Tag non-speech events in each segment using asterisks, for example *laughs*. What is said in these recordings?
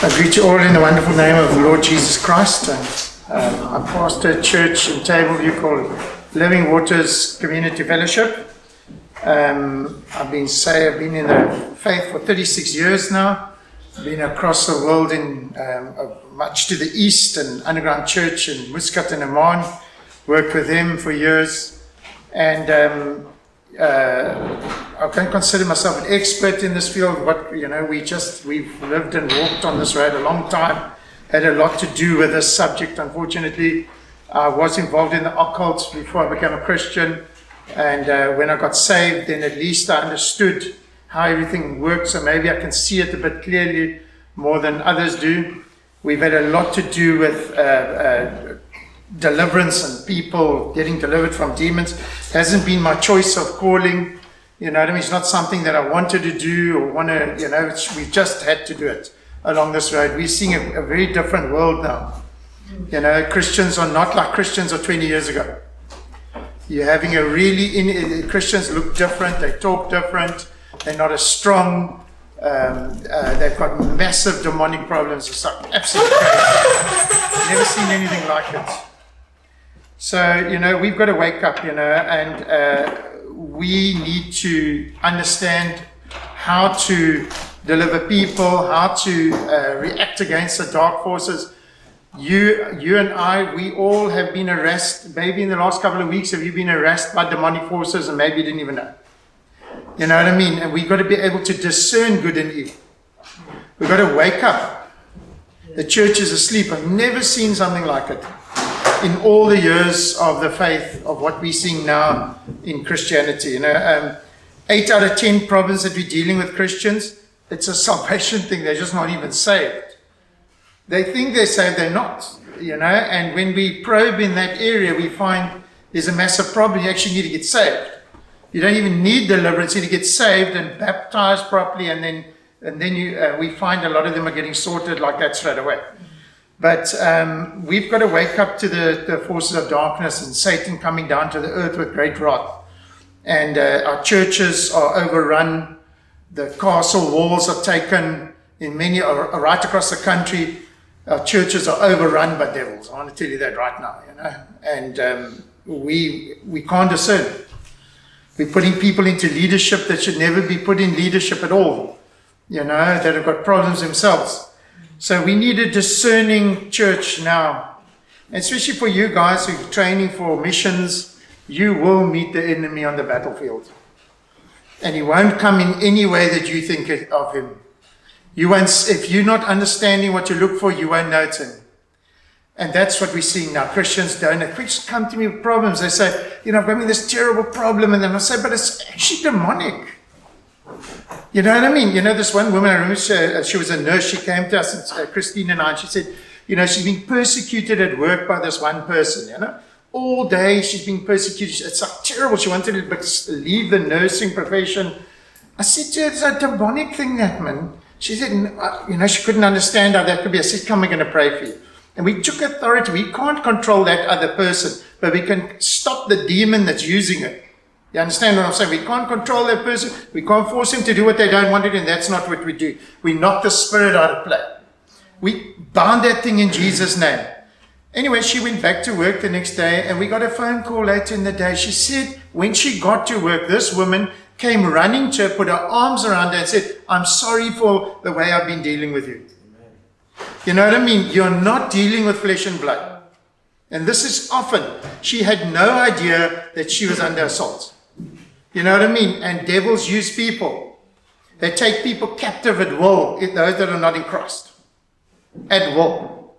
I greet you all in the wonderful name of the Lord Jesus Christ. And um, I pastor a church in Tableview called Living Waters Community Fellowship. Um, I've been say I've been in the faith for 36 years now. I've been across the world in um, uh, much to the east and underground church in Muscat and Amman. Worked with them for years, and um, uh, I can't consider myself an expert in this field. What you know, we just we've lived and walked on this road a long time. Had a lot to do with this subject. Unfortunately, I was involved in the occult before I became a Christian, and uh, when I got saved, then at least I understood how everything works, so maybe I can see it a bit clearly more than others do. We've had a lot to do with uh, uh, deliverance and people getting delivered from demons. It hasn't been my choice of calling. You know, I mean, it's not something that I wanted to do or want to. You know, we just had to do it along this road. We're seeing a, a very different world now. You know, Christians are not like Christians of 20 years ago. You're having a really in, Christians look different. They talk different. They're not as strong. Um, uh, they've got massive demonic problems. It's like absolutely crazy. *laughs* Never seen anything like it. So, you know, we've got to wake up, you know, and uh, we need to understand how to deliver people, how to uh, react against the dark forces. You, you and I, we all have been arrested. Maybe in the last couple of weeks, have you been arrested by demonic forces and maybe you didn't even know? You know what I mean? And we've got to be able to discern good and evil. We've got to wake up. The church is asleep. I've never seen something like it in all the years of the faith of what we're seeing now in Christianity. You know, um, eight out of ten problems that we're dealing with Christians, it's a salvation thing. They're just not even saved. They think they're saved, they're not. You know, and when we probe in that area, we find there's a massive problem. You actually need to get saved. You don't even need deliverance. You need to get saved and baptized properly, and then and then you uh, we find a lot of them are getting sorted like that straight away. But um, we've got to wake up to the, the, forces of darkness and Satan coming down to the earth with great wrath. And uh, our churches are overrun. The castle walls are taken in many, are right across the country. Our churches are overrun by devils. I want to tell you that right now, you know. And um, we we can't discern. We're putting people into leadership that should never be put in leadership at all, you know, that have got problems themselves. So we need a discerning church now. Especially for you guys who are training for missions, you will meet the enemy on the battlefield. And he won't come in any way that you think of him. You won't, if you're not understanding what you look for, you won't notice him. And that's what we're seeing now. Christians don't. Christians come to me with problems. They say, you know, I've got this terrible problem. And then I say, but it's actually demonic. You know what I mean? You know, this one woman, I remember she, uh, she was a nurse. She came to us, and, uh, Christine and I, and she said, you know, she's been persecuted at work by this one person, you know. All day she's been persecuted. It's like terrible. She wanted to leave the nursing profession. I said to her, it's a demonic thing, that man. She said, uh, you know, she couldn't understand how that could be. I said, come, we're going to pray for you. And we took authority. We can't control that other person, but we can stop the demon that's using it. You understand what I'm saying? We can't control that person. We can't force him to do what they don't want to do, and that's not what we do. We knock the spirit out of play. We bound that thing in Jesus' name. Anyway, she went back to work the next day, and we got a phone call later in the day. She said when she got to work, this woman came running to her, put her arms around her, and said, I'm sorry for the way I've been dealing with you. You know what I mean? You're not dealing with flesh and blood. And this is often, she had no idea that she was under assault. You know what I mean? And devils use people. They take people captive at will, those that are not in Christ. At will.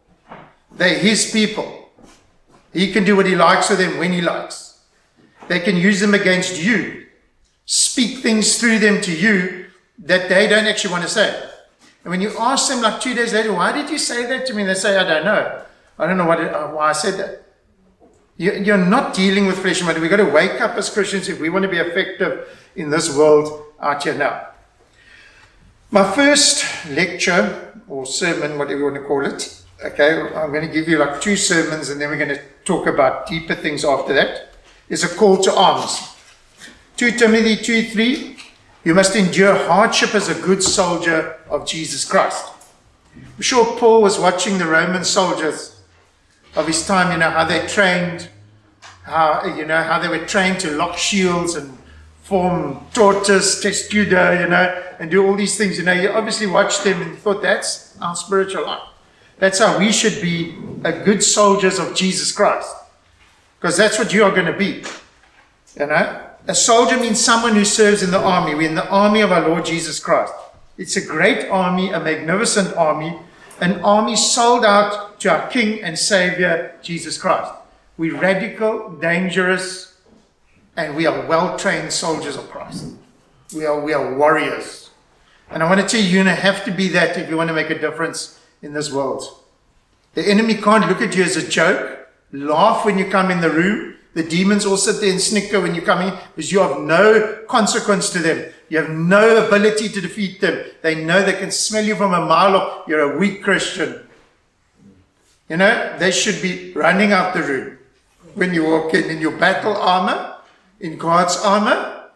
They're his people. He can do what he likes with them when he likes. They can use them against you, speak things through them to you that they don't actually want to say. And when you ask them, like two days later, why did you say that to me? They say, I don't know. I don't know what uh, why I said that. You're not dealing with flesh and blood. We've got to wake up as Christians if we want to be effective in this world out here now. My first lecture or sermon, whatever you want to call it, okay, I'm going to give you like two sermons and then we're going to talk about deeper things after that, is a call to arms. 2 Timothy 2 3, you must endure hardship as a good soldier of Jesus Christ. I'm sure Paul was watching the Roman soldiers of his time, you know, how they trained, how, you know, how they were trained to lock shields and form tortoise, testudo, you know, and do all these things. You know, you obviously watched them and thought that's our spiritual life. That's how we should be a good soldiers of Jesus Christ. Because that's what you are going to be. You know? A soldier means someone who serves in the army. We're in the army of our Lord Jesus Christ. It's a great army, a magnificent army, an army sold out to our King and Savior, Jesus Christ. We're radical, dangerous, and we are well trained soldiers of Christ. We are, we are warriors. And I want to tell you, you don't have to be that if you want to make a difference in this world. The enemy can't look at you as a joke, laugh when you come in the room. The demons all sit there and snicker when you come in because you have no consequence to them. You have no ability to defeat them. They know they can smell you from a mile off. You're a weak Christian. You know, they should be running out the room when you walk in in your battle armor, in God's armor.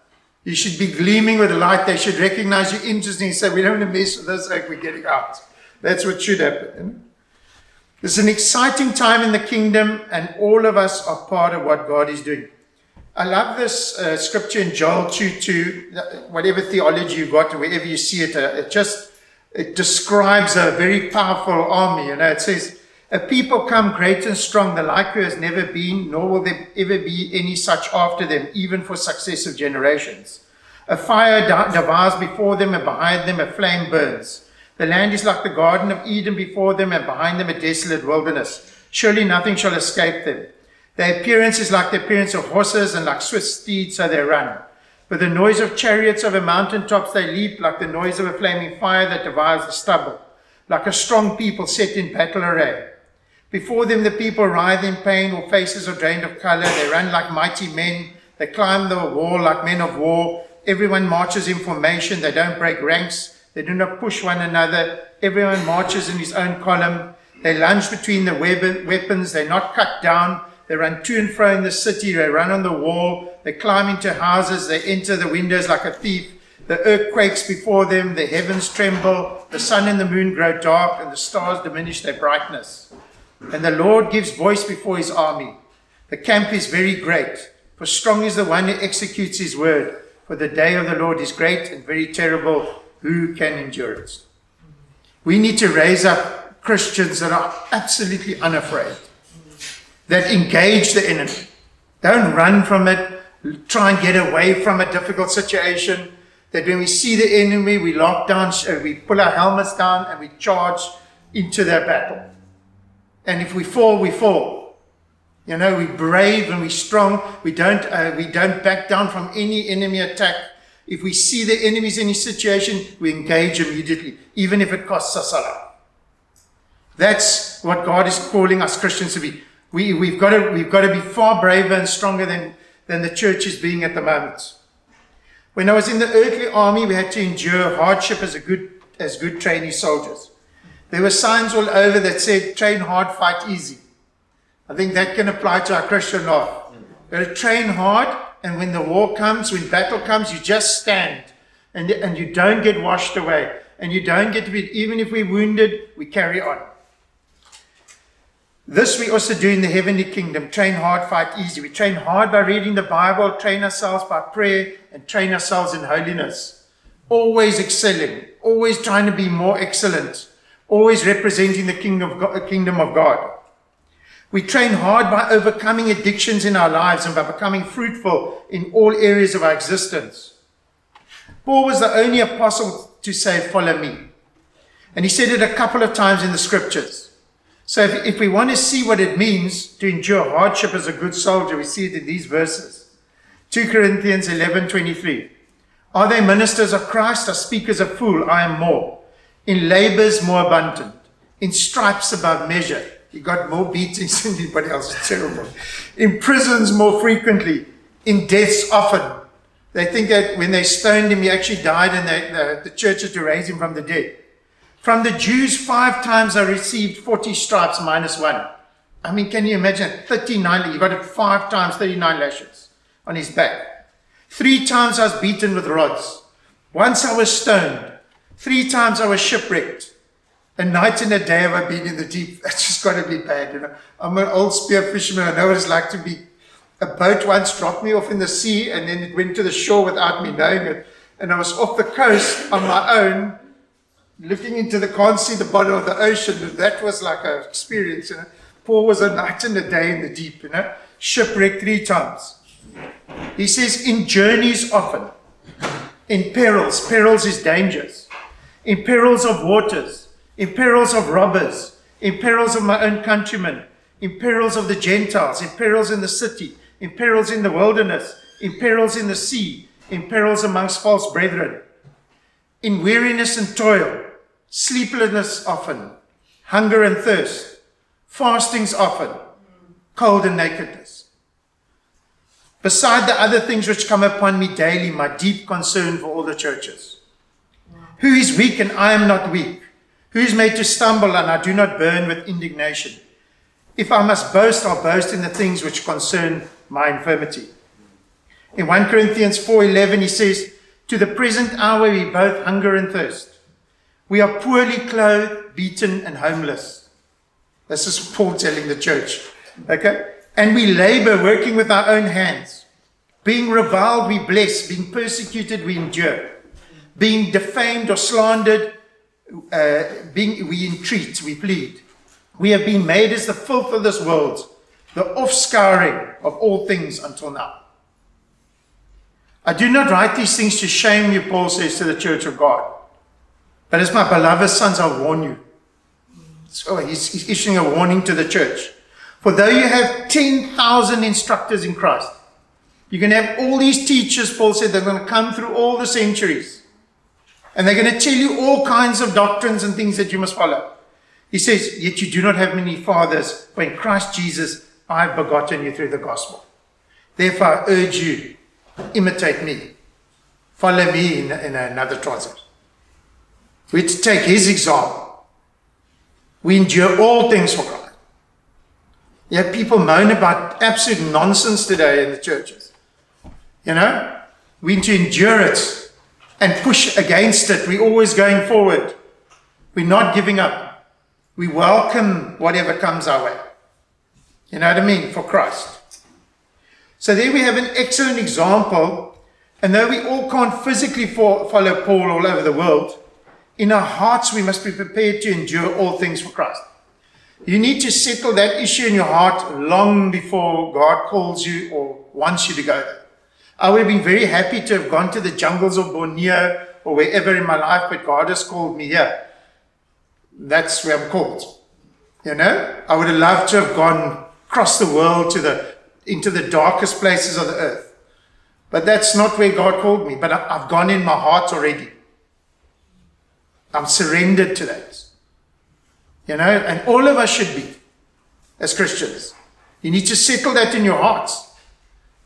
You should be gleaming with a light. They should recognize you interesting and say, We don't want to mess with this, like we're getting out. That's what should happen. It's an exciting time in the kingdom, and all of us are part of what God is doing. I love this uh, scripture in Joel 2 2, whatever theology you've got, wherever you see it, uh, it just it describes a very powerful army. You know, it says, A people come great and strong, the like who has never been, nor will there ever be any such after them, even for successive generations. A fire devours before them, and behind them a flame burns. The land is like the Garden of Eden before them, and behind them a desolate wilderness. Surely nothing shall escape them. Their appearance is like the appearance of horses, and like swift steeds, so they run. With the noise of chariots over mountain tops, they leap like the noise of a flaming fire that devours the stubble, like a strong people set in battle array. Before them, the people writhe in pain, or faces are drained of color. They run like mighty men. They climb the wall like men of war. Everyone marches in formation. They don't break ranks. They do not push one another. Everyone marches in his own column. They lunge between the weapons. They're not cut down. They run to and fro in the city. They run on the wall. They climb into houses. They enter the windows like a thief. The earth quakes before them. The heavens tremble. The sun and the moon grow dark, and the stars diminish their brightness. And the Lord gives voice before his army. The camp is very great, for strong is the one who executes his word. For the day of the Lord is great and very terrible. Who can endure it? We need to raise up Christians that are absolutely unafraid that engage the enemy. Don't run from it. Try and get away from a difficult situation. That when we see the enemy, we lock down, we pull our helmets down, and we charge into their battle. And if we fall, we fall. You know, we're brave and we're strong. We don't, uh, we don't back down from any enemy attack. If we see the enemies in a situation, we engage immediately, even if it costs us a lot. That's what God is calling us Christians to be. We, we've, got to, we've got to be far braver and stronger than, than the church is being at the moment. When I was in the earthly army, we had to endure hardship as, a good, as good trainee soldiers. There were signs all over that said, train hard, fight easy. I think that can apply to our Christian life. You've train hard, and when the war comes, when battle comes, you just stand and, and you don't get washed away. And you don't get to be, even if we're wounded, we carry on. This we also do in the heavenly kingdom train hard, fight easy. We train hard by reading the Bible, train ourselves by prayer, and train ourselves in holiness. Always excelling, always trying to be more excellent, always representing the kingdom of God. Kingdom of God. We train hard by overcoming addictions in our lives and by becoming fruitful in all areas of our existence. Paul was the only apostle to say, Follow me. And he said it a couple of times in the scriptures. So if, if we want to see what it means to endure hardship as a good soldier, we see it in these verses. 2 Corinthians 11 23. Are they ministers of Christ or speakers of fool? I am more. In labors more abundant. In stripes above measure. He got more beatings *laughs* than anybody else. It's terrible. In prisons more frequently. In deaths often. They think that when they stoned him, he actually died and they, the, the church had to raise him from the dead. From the Jews, five times I received 40 stripes minus one. I mean, can you imagine? 39, he got it five times, 39 lashes on his back. Three times I was beaten with rods. Once I was stoned. Three times I was shipwrecked. A night and a day have I been in the deep. *laughs* That's just got to be bad, you know. I'm an old spear fisherman. I know what it's like to be. A boat once dropped me off in the sea and then it went to the shore without me knowing it. And I was off the coast on my own, looking into the, can't see the bottom of the ocean. That was like an experience, you know. Paul was a night and a day in the deep, you know. Shipwrecked three times. He says, in journeys often, in perils, perils is dangers, in perils of waters, in perils of robbers, in perils of my own countrymen, in perils of the Gentiles, in perils in the city, in perils in the wilderness, in perils in the sea, in perils amongst false brethren, in weariness and toil, sleeplessness often, hunger and thirst, fastings often, cold and nakedness. Beside the other things which come upon me daily, my deep concern for all the churches. Who is weak and I am not weak? Who is made to stumble and I do not burn with indignation? If I must boast, I'll boast in the things which concern my infirmity. In 1 Corinthians 4:11 he says, "To the present hour we both hunger and thirst. We are poorly clothed, beaten and homeless." This is Paul telling the church. Okay? And we labor working with our own hands. Being reviled, we bless. Being persecuted, we endure. Being defamed or slandered, uh, being, we entreat, we plead. We have been made as the filth of this world, the offscouring of all things until now. I do not write these things to shame you, Paul says to the church of God. But as my beloved sons, I warn you. So he's, he's issuing a warning to the church. For though you have 10,000 instructors in Christ, you're going to have all these teachers, Paul said, they're going to come through all the centuries. And they're going to tell you all kinds of doctrines and things that you must follow. He says, Yet you do not have many fathers, in Christ Jesus I've begotten you through the gospel. Therefore, I urge you, imitate me. Follow me in, in another. We're to take his example. We endure all things for Christ. Yet people moan about absolute nonsense today in the churches. You know? We need to endure it and push against it. We're always going forward. We're not giving up. We welcome whatever comes our way. You know what I mean? For Christ. So there we have an excellent example. And though we all can't physically follow Paul all over the world, in our hearts we must be prepared to endure all things for Christ. You need to settle that issue in your heart long before God calls you or wants you to go there. I would have been very happy to have gone to the jungles of Borneo or wherever in my life, but God has called me here. That's where I'm called. You know, I would have loved to have gone across the world to the into the darkest places of the earth. But that's not where God called me. But I've gone in my heart already. I'm surrendered to that. You know, and all of us should be as Christians. You need to settle that in your hearts.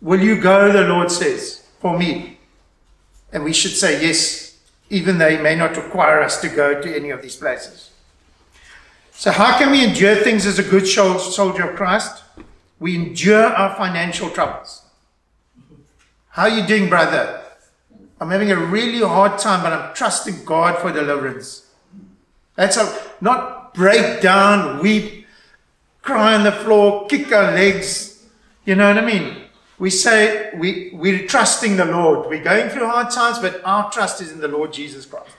Will you go, the Lord says, for me? And we should say yes, even though He may not require us to go to any of these places. So, how can we endure things as a good soldier of Christ? We endure our financial troubles. How are you doing, brother? I'm having a really hard time, but I'm trusting God for deliverance. That's a, not break down, weep, cry on the floor, kick our legs. You know what I mean? We say we, we're trusting the Lord. We're going through hard times, but our trust is in the Lord Jesus Christ.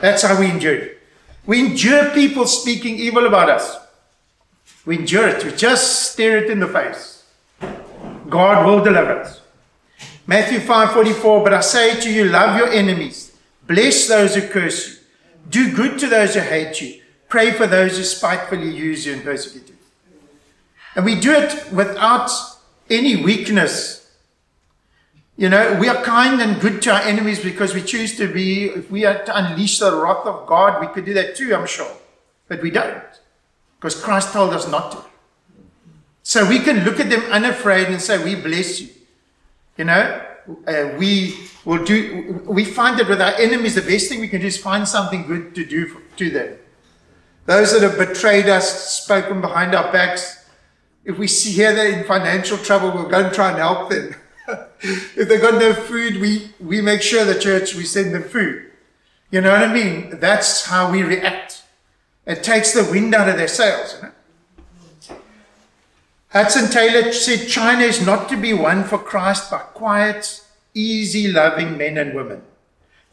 That's how we endure. We endure people speaking evil about us. We endure it. We just stare it in the face. God will deliver us. Matthew 5:44, but I say to you, love your enemies, bless those who curse you, do good to those who hate you, pray for those who spitefully use you and persecute you. And we do it without any weakness. You know, we are kind and good to our enemies because we choose to be, if we had to unleash the wrath of God, we could do that too, I'm sure. But we don't. Because Christ told us not to. So we can look at them unafraid and say, We bless you. You know, uh, we will do, we find that with our enemies, the best thing we can do is find something good to do for, to them. Those that have betrayed us, spoken behind our backs, if we see here they're in financial trouble, we'll go and try and help them. *laughs* if they've got no food, we, we make sure the church, we send them food. You know what I mean? That's how we react It takes the wind out of their sails. You know? Hudson Taylor said China is not to be won for Christ by quiet, easy loving men and women.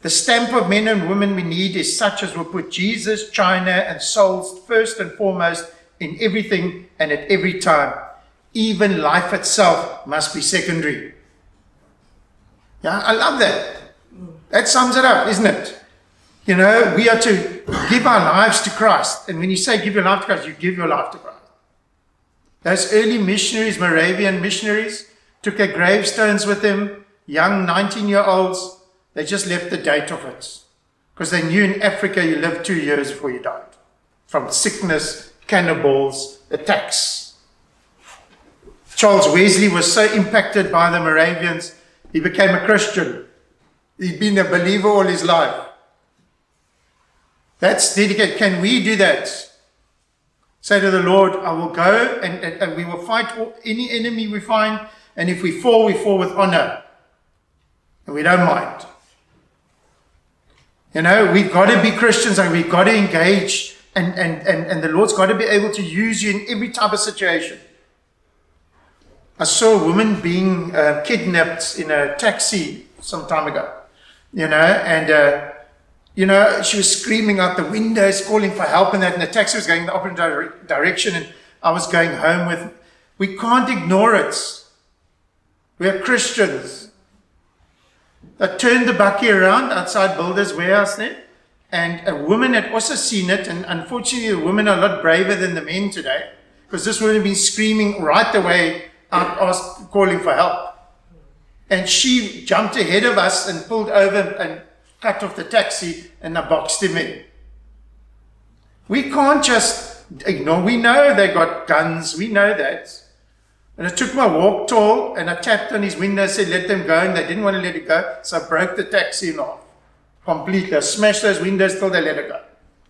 The stamp of men and women we need is such as will put Jesus, China, and souls first and foremost in everything and at every time. Even life itself must be secondary. Yeah, I love that. That sums it up, isn't it? You know, we are to give our lives to Christ. And when you say give your life to Christ, you give your life to Christ. Those early missionaries, Moravian missionaries, took their gravestones with them, young 19 year olds. They just left the date of it. Because they knew in Africa you lived two years before you died. From sickness, cannibals, attacks. Charles Wesley was so impacted by the Moravians, he became a Christian. He'd been a believer all his life. That's dedicated. Can we do that? Say to the Lord, I will go and, and, and we will fight any enemy we find. And if we fall, we fall with honor. And we don't mind. You know, we've got to be Christians and we've got to engage. And, and, and, and the Lord's got to be able to use you in every type of situation. I saw a woman being uh, kidnapped in a taxi some time ago, you know, and uh, you know, she was screaming out the windows, calling for help, and that, and the taxi was going the opposite dire- direction, and I was going home with. We can't ignore it. We are Christians. I turned the bucky around outside Builders Warehouse there, and a woman had also seen it, and unfortunately, the women are a lot braver than the men today, because this woman had been screaming right away out, asked, calling for help. And she jumped ahead of us and pulled over and cut off the taxi and I boxed him in. We can't just ignore. We know they got guns. We know that. And I took my walk tall and I tapped on his window said, let them go. And they didn't want to let it go. So I broke the taxi in off completely. I smashed those windows till they let her go.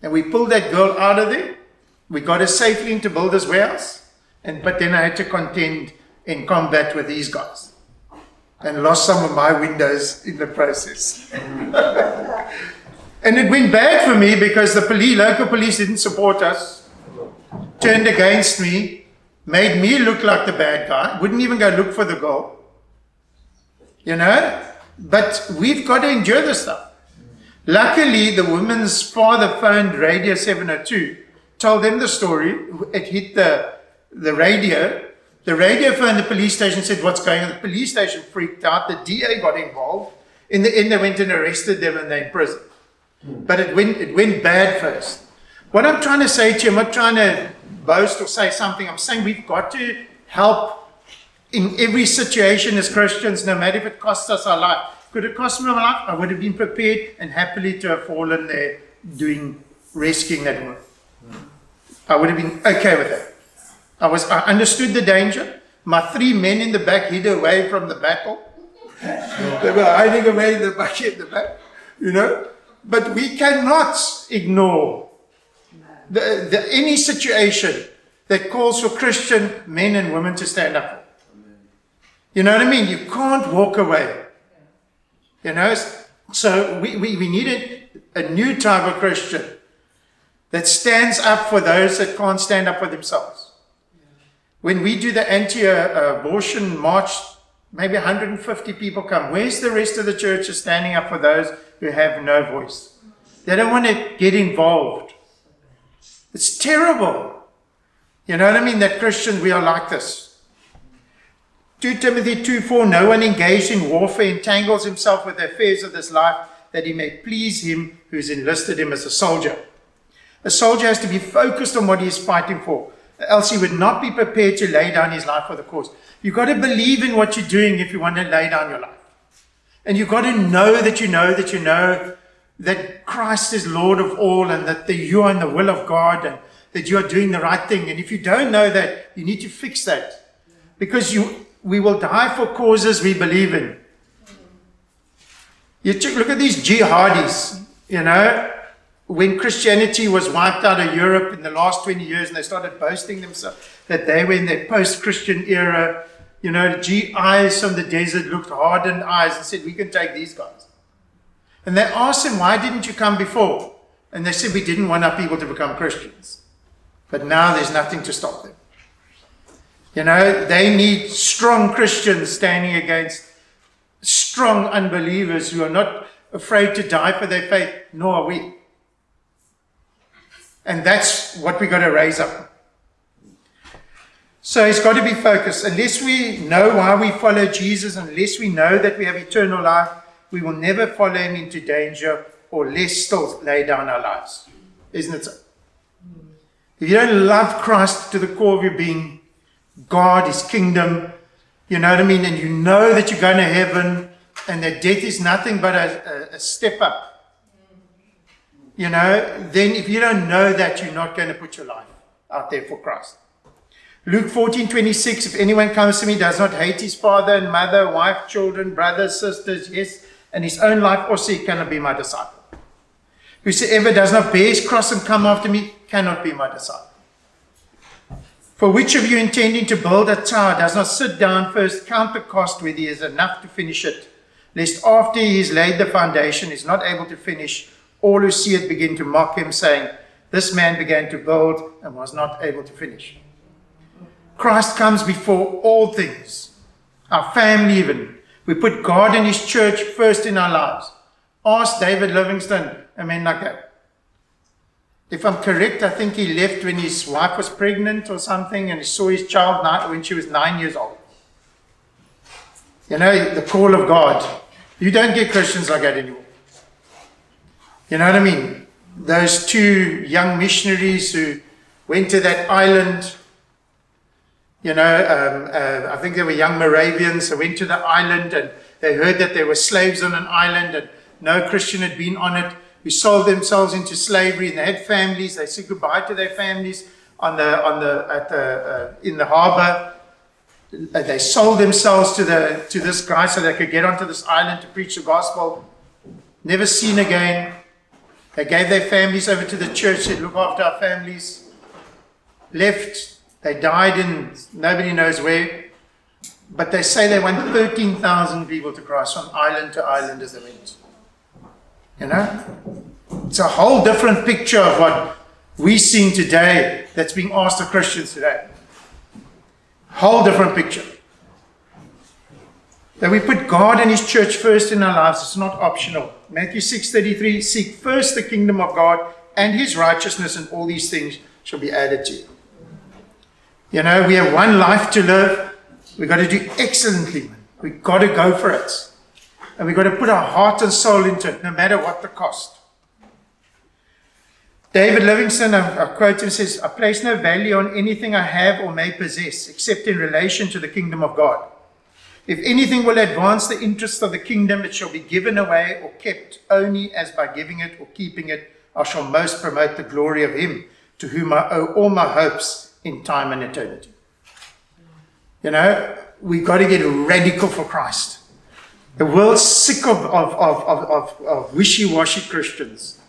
And we pulled that girl out of there. We got her safely into Builders Warehouse. And, but then I had to contend in combat with these guys and lost some of my windows in the process. *laughs* and it went bad for me because the police, local police didn't support us, turned against me, made me look like the bad guy, wouldn't even go look for the goal. You know? But we've got to endure this stuff. Luckily, the woman's father phoned Radio 702, told them the story. It hit the, the radio, the radio phoned the police station said, What's going on? The police station freaked out. The DA got involved. In the end, they went and arrested them and they're in prison. Hmm. But it went, it went bad first. What I'm trying to say to you, I'm not trying to boast or say something. I'm saying we've got to help in every situation as Christians, no matter if it costs us our life. Could cost me my life? I would have been prepared and happily to have fallen there doing rescuing that woman. I would have been okay with that. I was I understood the danger. My three men in the back hid away from the battle. *laughs* they were hiding away in the back in the back, you know. But we cannot ignore the, the, any situation that calls for Christian men and women to stand up. You know what I mean? You can't walk away. You know, so we, we, we need a, a new type of Christian that stands up for those that can't stand up for themselves. When we do the anti abortion march, maybe 150 people come. Where's the rest of the church standing up for those who have no voice? They don't want to get involved. It's terrible. You know what I mean? That Christians, we are like this. 2 Timothy 2 4 No one engaged in warfare entangles himself with the affairs of this life that he may please him who's enlisted him as a soldier. A soldier has to be focused on what he is fighting for else he would not be prepared to lay down his life for the cause. You've got to believe in what you're doing if you want to lay down your life. And you've got to know that you know that you know that Christ is Lord of all and that you are in the will of God and that you are doing the right thing. And if you don't know that, you need to fix that. Because you, we will die for causes we believe in. You look at these jihadis, you know, when Christianity was wiped out of Europe in the last 20 years and they started boasting themselves that they were in their post Christian era, you know, the GIs from the desert looked hardened eyes and said, We can take these guys. And they asked him, Why didn't you come before? And they said we didn't want our people to become Christians. But now there's nothing to stop them. You know, they need strong Christians standing against strong unbelievers who are not afraid to die for their faith, nor are we. And that's what we've got to raise up. So it's got to be focused. Unless we know why we follow Jesus, unless we know that we have eternal life, we will never follow him into danger or less still lay down our lives. Isn't it so? If you don't love Christ to the core of your being, God, His kingdom, you know what I mean, and you know that you're going to heaven and that death is nothing but a, a, a step up, you know, then if you don't know that, you're not going to put your life out there for Christ. Luke 14, 26, if anyone comes to me, does not hate his father and mother, wife, children, brothers, sisters, yes, and his own life also, he cannot be my disciple. Whosoever does not bear his cross and come after me cannot be my disciple. For which of you intending to build a tower does not sit down first, count the cost whether he has enough to finish it, lest after he has laid the foundation, is not able to finish, all who see it begin to mock him, saying, This man began to build and was not able to finish. Christ comes before all things, our family even. We put God and His church first in our lives. Ask David Livingstone, a man like that. If I'm correct, I think he left when his wife was pregnant or something and he saw his child when she was nine years old. You know, the call of God. You don't get Christians like that anymore. You know what I mean? Those two young missionaries who went to that island, you know, um, uh, I think they were young Moravians, they went to the island and they heard that there were slaves on an island and no Christian had been on it who sold themselves into slavery and they had families. They said goodbye to their families on the on the at the uh, in the harbor. Uh, they sold themselves to the to this guy so they could get onto this island to preach the gospel. Never seen again. They gave their families over to the church. Said, "Look after our families." Left. They died in nobody knows where. But they say they won 13,000 people to Christ from island to island as they went. You know? It's a whole different picture of what we're seeing today that's being asked of Christians today. Whole different picture. That we put God and His church first in our lives. It's not optional. Matthew 6:33, seek first the kingdom of God and his righteousness, and all these things shall be added to you. You know, we have one life to live. We've got to do excellently. We've got to go for it. And we've got to put our heart and soul into it, no matter what the cost. David Livingstone, I, I quote him, says, I place no value on anything I have or may possess, except in relation to the kingdom of God. If anything will advance the interests of the kingdom, it shall be given away or kept only as by giving it or keeping it, I shall most promote the glory of Him to whom I owe all my hopes in time and eternity. You know, we've got to get radical for Christ. The world's sick of, of, of, of, of wishy washy Christians.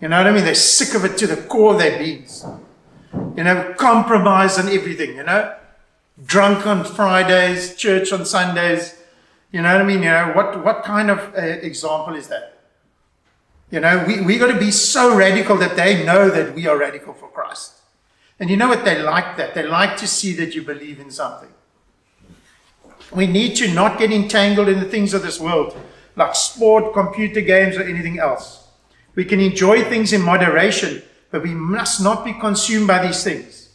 You know what I mean? They're sick of it to the core of their beings. You know, compromise on everything, you know? Drunk on Fridays, church on Sundays. You know what I mean? You know, what, what kind of uh, example is that? You know, we, we got to be so radical that they know that we are radical for Christ. And you know what? They like that. They like to see that you believe in something. We need to not get entangled in the things of this world, like sport, computer games, or anything else. We can enjoy things in moderation, but we must not be consumed by these things.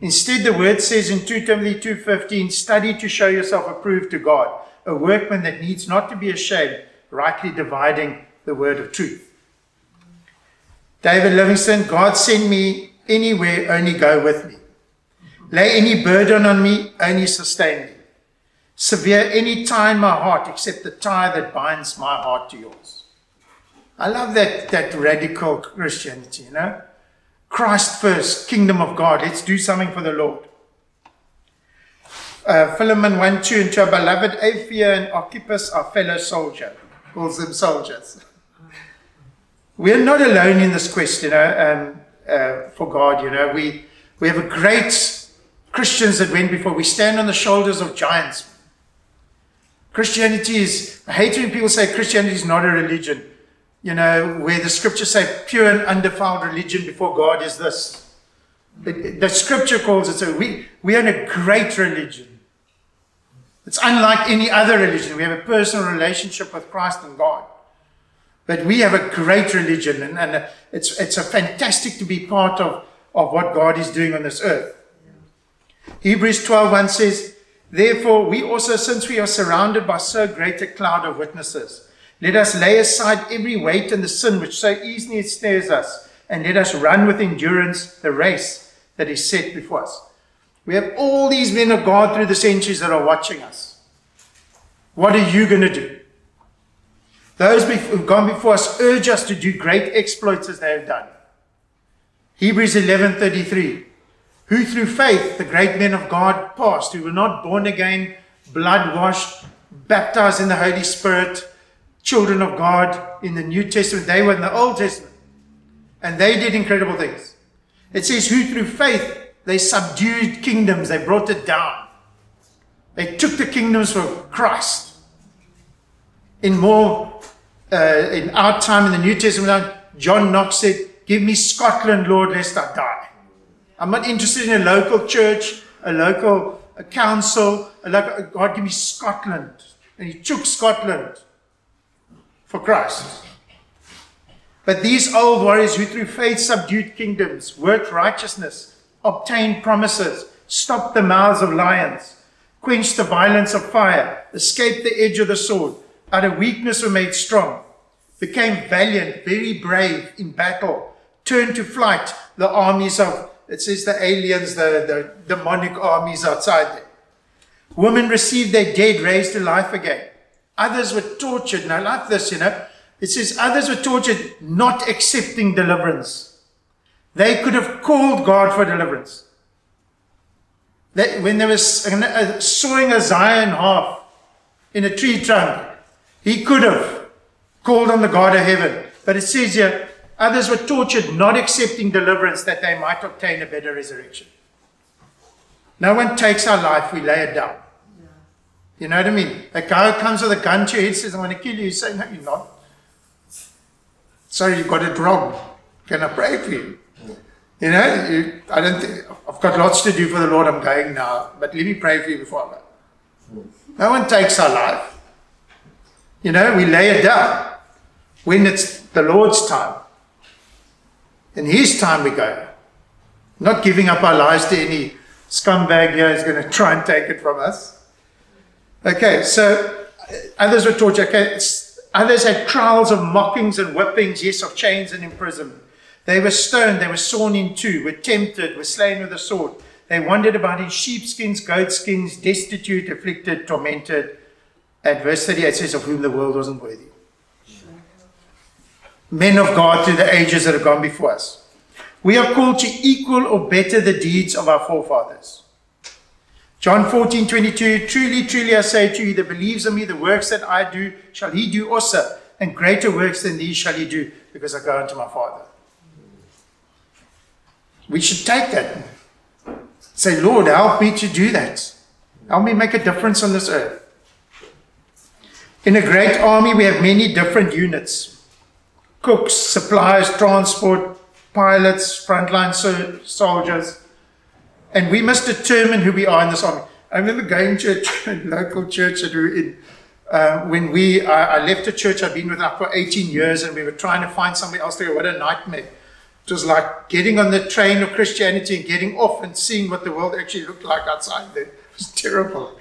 Instead, the word says in 2 Timothy 2.15, study to show yourself approved to God, a workman that needs not to be ashamed, rightly dividing the word of truth. David Livingstone, God send me anywhere, only go with me. Lay any burden on me, only sustain me. Severe any tie in my heart except the tie that binds my heart to yours. I love that, that radical Christianity, you know? Christ first, kingdom of God. Let's do something for the Lord. Uh, Philemon 1 2 and to our beloved Apphia and Archippus, our fellow soldier, calls them soldiers. *laughs* We're not alone in this quest, you know, um, uh, for God, you know. We, we have a great Christians that went before. We stand on the shoulders of giants. Christianity is, I hate when people say Christianity is not a religion. you know, where the scriptures say pure and undefiled religion before God is this. The, scripture calls it so. We, we are a great religion. It's unlike any other religion. We have a personal relationship with Christ and God. But we have a great religion, and, and it's, it's a fantastic to be part of, of what God is doing on this earth. Hebrews 12 1 says, Therefore, we also, since we are surrounded by so great a cloud of witnesses, let us lay aside every weight and the sin which so easily ensnares us, and let us run with endurance the race that is set before us. We have all these men of God through the centuries that are watching us. What are you going to do? Those who've gone before us urge us to do great exploits as they have done. Hebrews 11:33 Who through faith the great men of God passed who were not born again, blood washed, baptized in the Holy Spirit, children of God in the New Testament. They were in the Old Testament. And they did incredible things. It says, who through faith they subdued kingdoms, they brought it down. They took the kingdoms for Christ. In more, uh, in our time in the New Testament, John Knox said, Give me Scotland, Lord, lest I die. I'm not interested in a local church, a local a council, a local, God, give me Scotland. And he took Scotland for Christ. But these old warriors who through faith subdued kingdoms, worked righteousness, obtained promises, stopped the mouths of lions, quenched the violence of fire, escaped the edge of the sword, out of weakness were made strong, became valiant, very brave in battle, turned to flight the armies of, it says the aliens, the, the demonic armies outside there. Women received their dead raised to life again. Others were tortured. Now, like this, you know, it says others were tortured not accepting deliverance. They could have called God for deliverance. They, when they were uh, sawing Isaiah half in a tree trunk, he could have called on the God of heaven. But it says here, others were tortured not accepting deliverance that they might obtain a better resurrection. No one takes our life, we lay it down. You know what I mean? A guy comes with a gun to your head says, I'm going to kill you. You say, No, you're not. Sorry, you got it wrong. Can I pray for you? You know, you, I don't think, I've got lots to do for the Lord. I'm going now, but let me pray for you before I go. No one takes our life. You know, we lay it down when it's the Lord's time. In His time, we go. Not giving up our lives to any scumbag here who's going to try and take it from us. Okay, so others were tortured. Okay, others had trials of mockings and whippings, yes, of chains and imprisonment. They were stoned, they were sawn in two, were tempted, were slain with a sword. They wandered about in sheepskins, goatskins, destitute, afflicted, tormented. At verse 38 says, Of whom the world wasn't worthy. Men of God through the ages that have gone before us. We are called to equal or better the deeds of our forefathers. John 14, 22, truly, truly I say to you, that believes in me, the works that I do shall he do also, and greater works than these shall he do, because I go unto my Father. We should take that. Say, Lord, help me to do that. Help me make a difference on this earth. In a great army, we have many different units cooks, suppliers, transport, pilots, frontline soldiers. And we must determine who we are in this army. I remember going to a *laughs* local church that we were in. Uh, when we, uh, I left the church I'd been with for 18 years, and we were trying to find somewhere else to go. What a nightmare! It was like getting on the train of Christianity and getting off and seeing what the world actually looked like outside there. It was terrible.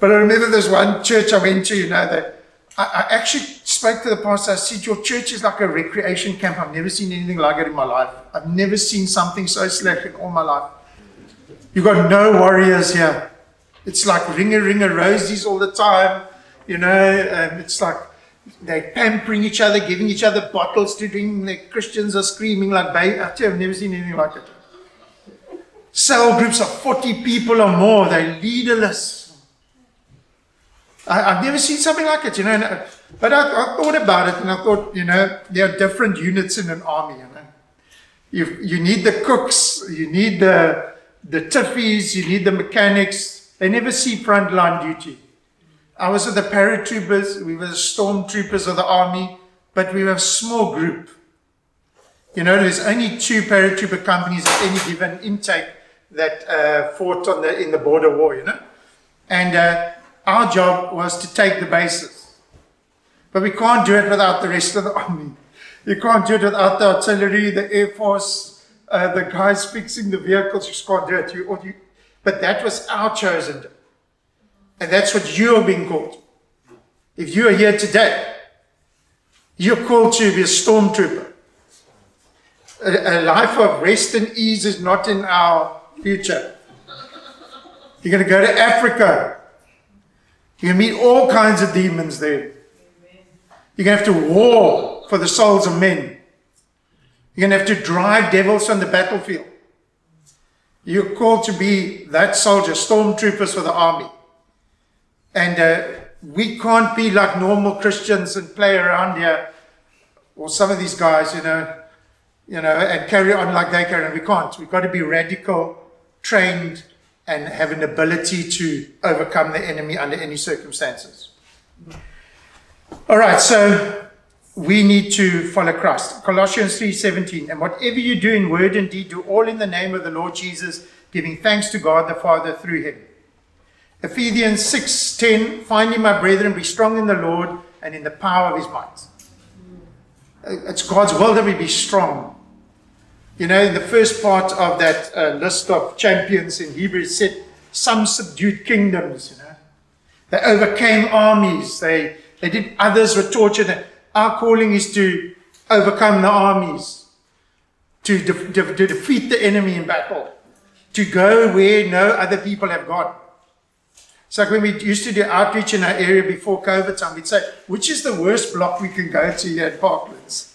But I remember there's one church I went to, you know, that I, I actually spoke to the pastor. I said, Your church is like a recreation camp. I've never seen anything like it in my life. I've never seen something so slack in all my life. You've got no warriors here. It's like ringer, ringer, rosies all the time. You know, um, it's like they're pampering each other, giving each other bottles to drink. The Christians are screaming like baby. I've never seen anything like it. Cell groups of 40 people or more, they're leaderless. I, have never seen something like it, you know. But I, I, thought about it and I thought, you know, there are different units in an army, you know. You, you need the cooks, you need the the tiffies, you need the mechanics. They never see frontline duty. I was with the paratroopers, we were the stormtroopers of the army. but we were a small group. You know, there's only two paratrooper companies at any given intake that uh, fought on the, in the border war, you know. And uh, our job was to take the bases. But we can't do it without the rest of the army. You can't do it without the artillery, the air force, uh, the guys fixing the vehicles. You just can't do it. You, you, but that was our chosen. And that's what you are being called. If you are here today, you're called to be a stormtrooper. A, a life of rest and ease is not in our future. You're going to go to Africa. Going to meet all kinds of demons there. You're going to have to war for the souls of men. You're going to have to drive devils on the battlefield. You're called to be that soldier, stormtroopers for the army. And uh, we can't be like normal Christians and play around here, or some of these guys, you know, you know, and carry on like they carry on. We can't. We've got to be radical, trained, and have an ability to overcome the enemy under any circumstances. All right, so we need to follow Christ. Colossians 3:17, and whatever you do in word and deed, do all in the name of the Lord Jesus, giving thanks to God the Father through him. Ephesians 6:10, finally, my brethren, be strong in the Lord and in the power of his might. It's God's will that we be strong. You know, in the first part of that uh, list of champions in Hebrew, it said some subdued kingdoms, you know. They overcame armies. They, they did, others were tortured. Our calling is to overcome the armies, to, de- de- to defeat the enemy in battle, to go where no other people have gone. It's like when we used to do outreach in our area before COVID time, we'd say, which is the worst block we can go to here at Parklands?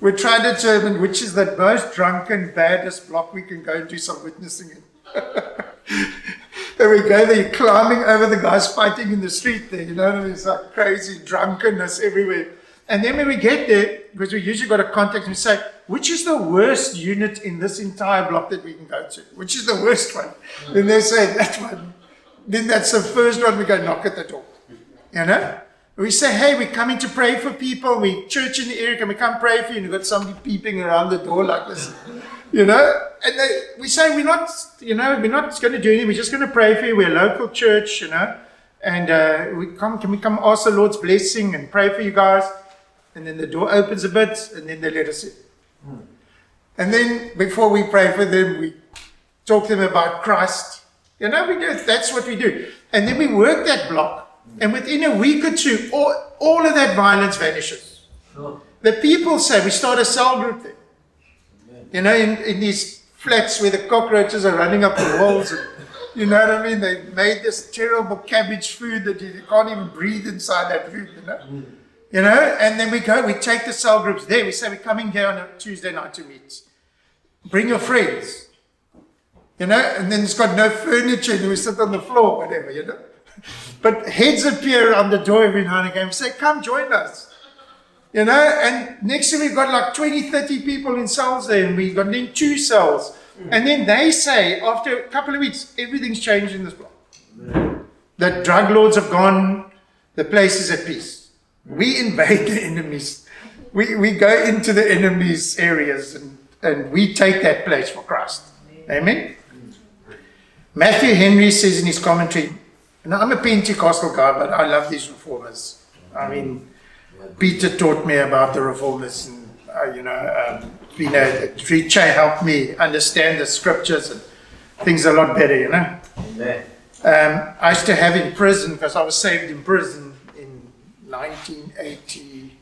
We're trying to determine which is the most drunken, baddest block we can go and do some witnessing in. and *laughs* we go there, climbing over the guys fighting in the street there, you know, I mean? it's like crazy drunkenness everywhere. And then when we get there, because we usually got a contact, we say, which is the worst unit in this entire block that we can go to? Which is the worst one? And they say, that one. Then that's the first one we go knock at the door. You know? We say, hey, we're coming to pray for people. We church in the area, can we come pray for you? And you've got somebody peeping around the door like this. You know? And they, we say, we're not, you know, we're not going to do anything. We're just going to pray for you. We're a local church, you know. And uh, we come, can we come ask the Lord's blessing and pray for you guys? And then the door opens a bit, and then they let us in. And then before we pray for them, we talk to them about Christ. You know, we do, that's what we do. And then we work that block. And within a week or two, all, all of that violence vanishes. The people say, we start a cell group there. You know, in, in these flats where the cockroaches are running up the walls. And, you know what I mean? They made this terrible cabbage food that you can't even breathe inside that food, you know? Mm. You know, and then we go, we take the cell groups there. We say, we're coming here on a Tuesday night to meet. Bring your friends. You know, and then it's got no furniture and we sit on the floor, whatever, you know. But heads appear on the door every now and again and say, come join us. You know, and next thing we've got like 20, 30 people in cells there, and we've got then two cells. And then they say, after a couple of weeks, everything's changed in this block. Mm. The drug lords have gone, the place is at peace. We invade the enemies. We, we go into the enemy's areas and, and we take that place for Christ. Amen? Matthew Henry says in his commentary, now, I'm a Pentecostal guy, but I love these reformers. I mean, Peter taught me about the reformers, and uh, you know, um, you know, preacher helped me understand the scriptures and things a lot better. You know. Um, I used to have in prison because I was saved in prison in 1980.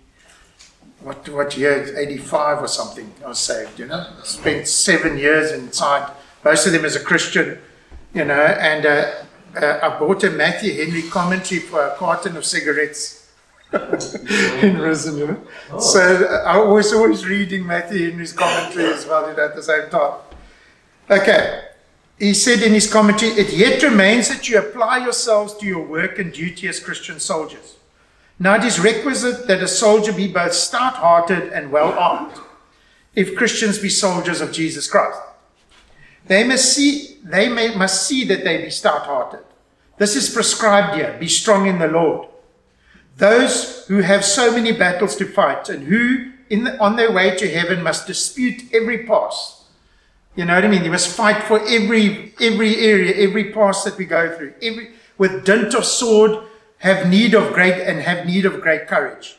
What what year? 85 or something. I was saved. You know, spent seven years inside. Most of them as a Christian. You know, and. Uh, uh, I bought a Matthew Henry commentary for a carton of cigarettes *laughs* in prison, you know. Oh. So uh, I was always reading Matthew Henry's commentary as well, you know, at the same time. Okay. He said in his commentary, it yet remains that you apply yourselves to your work and duty as Christian soldiers. Now it is requisite that a soldier be both stout hearted and well armed, if Christians be soldiers of Jesus Christ. They must see, they may, must see that they be stout hearted. This is prescribed here. Be strong in the Lord. Those who have so many battles to fight and who, the, on their way to heaven, must dispute every pass. You know what I mean? You must fight for every every area, every pass that we go through. Every with dint of sword, have need of great and have need of great courage.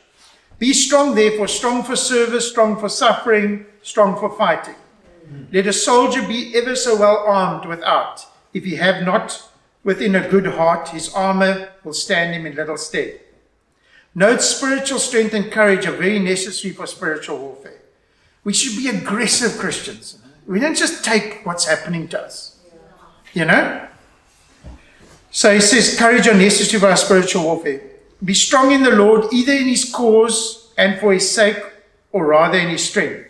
Be strong, therefore, strong for service, strong for suffering, strong for fighting. Let a soldier be ever so well armed without. If he have not within a good heart, his armor will stand him in little stead. Note spiritual strength and courage are very necessary for spiritual warfare. We should be aggressive Christians. We don't just take what's happening to us. You know? So he says, courage are necessary for our spiritual warfare. Be strong in the Lord, either in his cause and for his sake, or rather in his strength.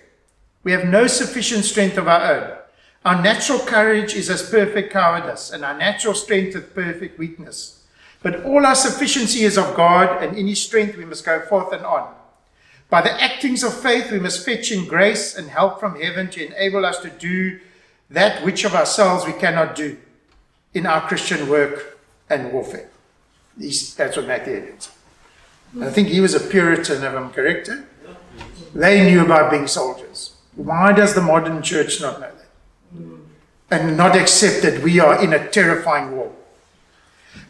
We have no sufficient strength of our own. Our natural courage is as perfect cowardice, and our natural strength is perfect weakness. But all our sufficiency is of God, and in His strength we must go forth and on. By the actings of faith, we must fetch in grace and help from heaven to enable us to do that which of ourselves we cannot do in our Christian work and warfare. that's what Matthew is. I think he was a Puritan, if I'm correct. They knew about being soldiers. Why does the modern church not know that? And not accept that we are in a terrifying war?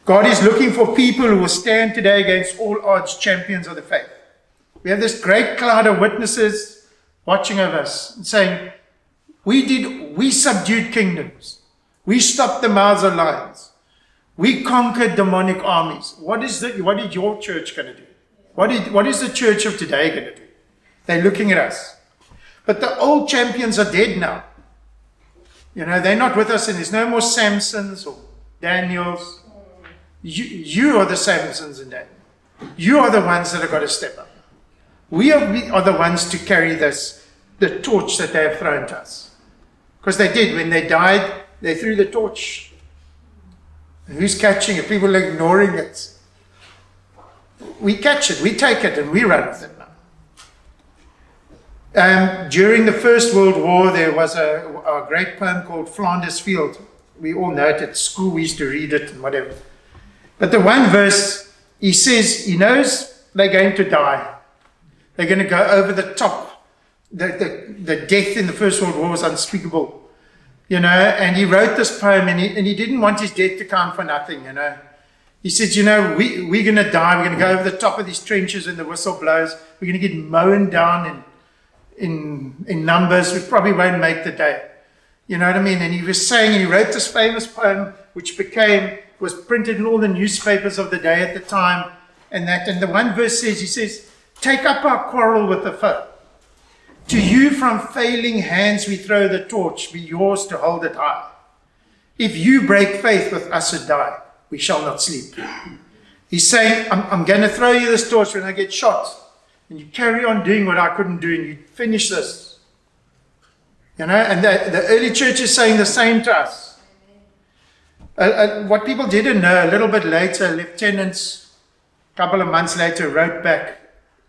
God is looking for people who will stand today against all odds, champions of the faith. We have this great cloud of witnesses watching over us and saying, We did, we subdued kingdoms. We stopped the mouths of lions. We conquered demonic armies. What is the, what is your church going to do? What is, what is the church of today going to do? They're looking at us. But the old champions are dead now. You know, they're not with us, and there's no more Samsons or Daniels you, you are the Samsons and Daniel. You are the ones that have got to step up. We are, we are the ones to carry this, the torch that they have thrown to us. Because they did. When they died, they threw the torch. And who's catching it? People are ignoring it. We catch it, we take it, and we run with it. Um, during the First World War, there was a, a great poem called Flanders Field. We all know it at school, we used to read it and whatever. But the one verse, he says he knows they're going to die. They're going to go over the top. The, the, the death in the First World War was unspeakable. You know, and he wrote this poem and he, and he didn't want his death to count for nothing, you know. He said, you know, we, we're going to die. We're going to go over the top of these trenches and the whistle blows. We're going to get mown down in, in, in numbers. We probably won't make the day. You know what I mean? And he was saying, he wrote this famous poem, which became was printed in all the newspapers of the day at the time. And that, and the one verse says, he says, Take up our quarrel with the foe. To you from failing hands we throw the torch, be yours to hold it high. If you break faith with us and die, we shall not sleep. He's saying, I'm, I'm going to throw you this torch when I get shot. And you carry on doing what I couldn't do, and you finish this. You know, and the, the early church is saying the same to us. Uh, uh, what people didn't know, a little bit later, lieutenants, a couple of months later, wrote back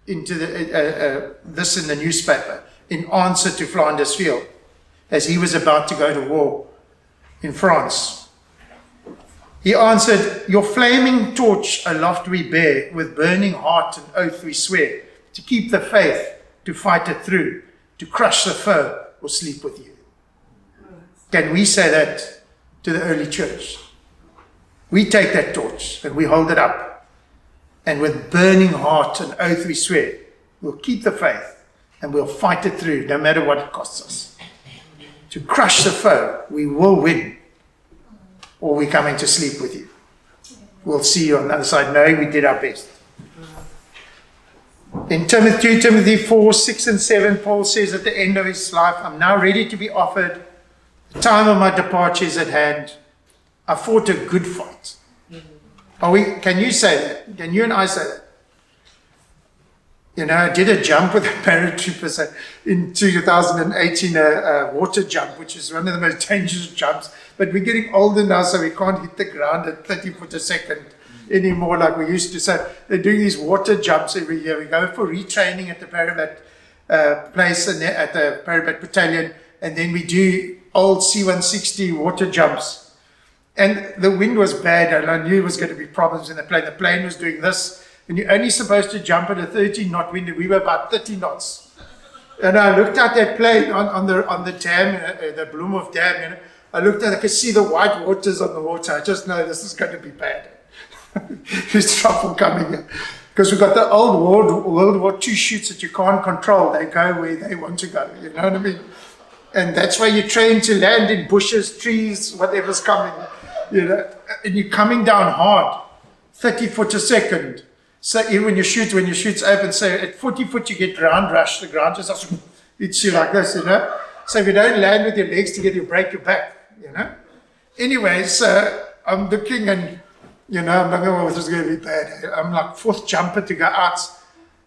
into the, uh, uh, this in the newspaper in answer to Flanders Field as he was about to go to war in France. He answered, Your flaming torch aloft we bear, with burning heart and oath we swear, to keep the faith, to fight it through, to crush the foe, or sleep with you. Can we say that to the early church. We take that torch and we hold it up. And with burning heart and oath we swear, we'll keep the faith and we'll fight it through no matter what it costs us. To crush the foe, we will win. Or we're coming to sleep with you. We'll see you on the other side knowing we did our best. In Timothy, 2 Timothy 4, 6 and 7, Paul says at the end of his life, I'm now ready to be offered the time of my departure is at hand. I fought a good fight. Mm-hmm. Are we, can you say that? Can you and I say that? You know, I did a jump with a *laughs* paratrooper in 2018, a, a, water jump, which is one of the most *laughs* dangerous jumps. But we're getting older now, so we can't hit the ground at 30 foot a second anymore like we used to. So they're doing these water jumps every year. We go for retraining at the Parabat uh, place and at the Parabat Battalion, and then we do old C-160 water jumps. And the wind was bad, and I knew there was going to be problems in the plane. The plane was doing this, and you're only supposed to jump at a 13 knot wind, and we were about 30 knots. And I looked at that plane on, on the on the dam, uh, uh, the Bloemhof Dam. Know, I looked at, I could see the white waters on the water. I just know this is going to be bad. *laughs* There's trouble coming here. Because we've got the old World, World War II chutes that you can't control. They go where they want to go. You know what I mean? And that's why you train to land in bushes, trees, whatever's coming. You know, and you're coming down hard, 30 foot a second. So even when you chute, when you chute's open, so at 40 foot you get ground rush. The ground just hits you like this, you know. So if you don't land with your legs together, you break your back, you know. Anyway, so I'm looking and, you know, I'm like, oh, this is going to be bad. I'm like fourth jumper to go out.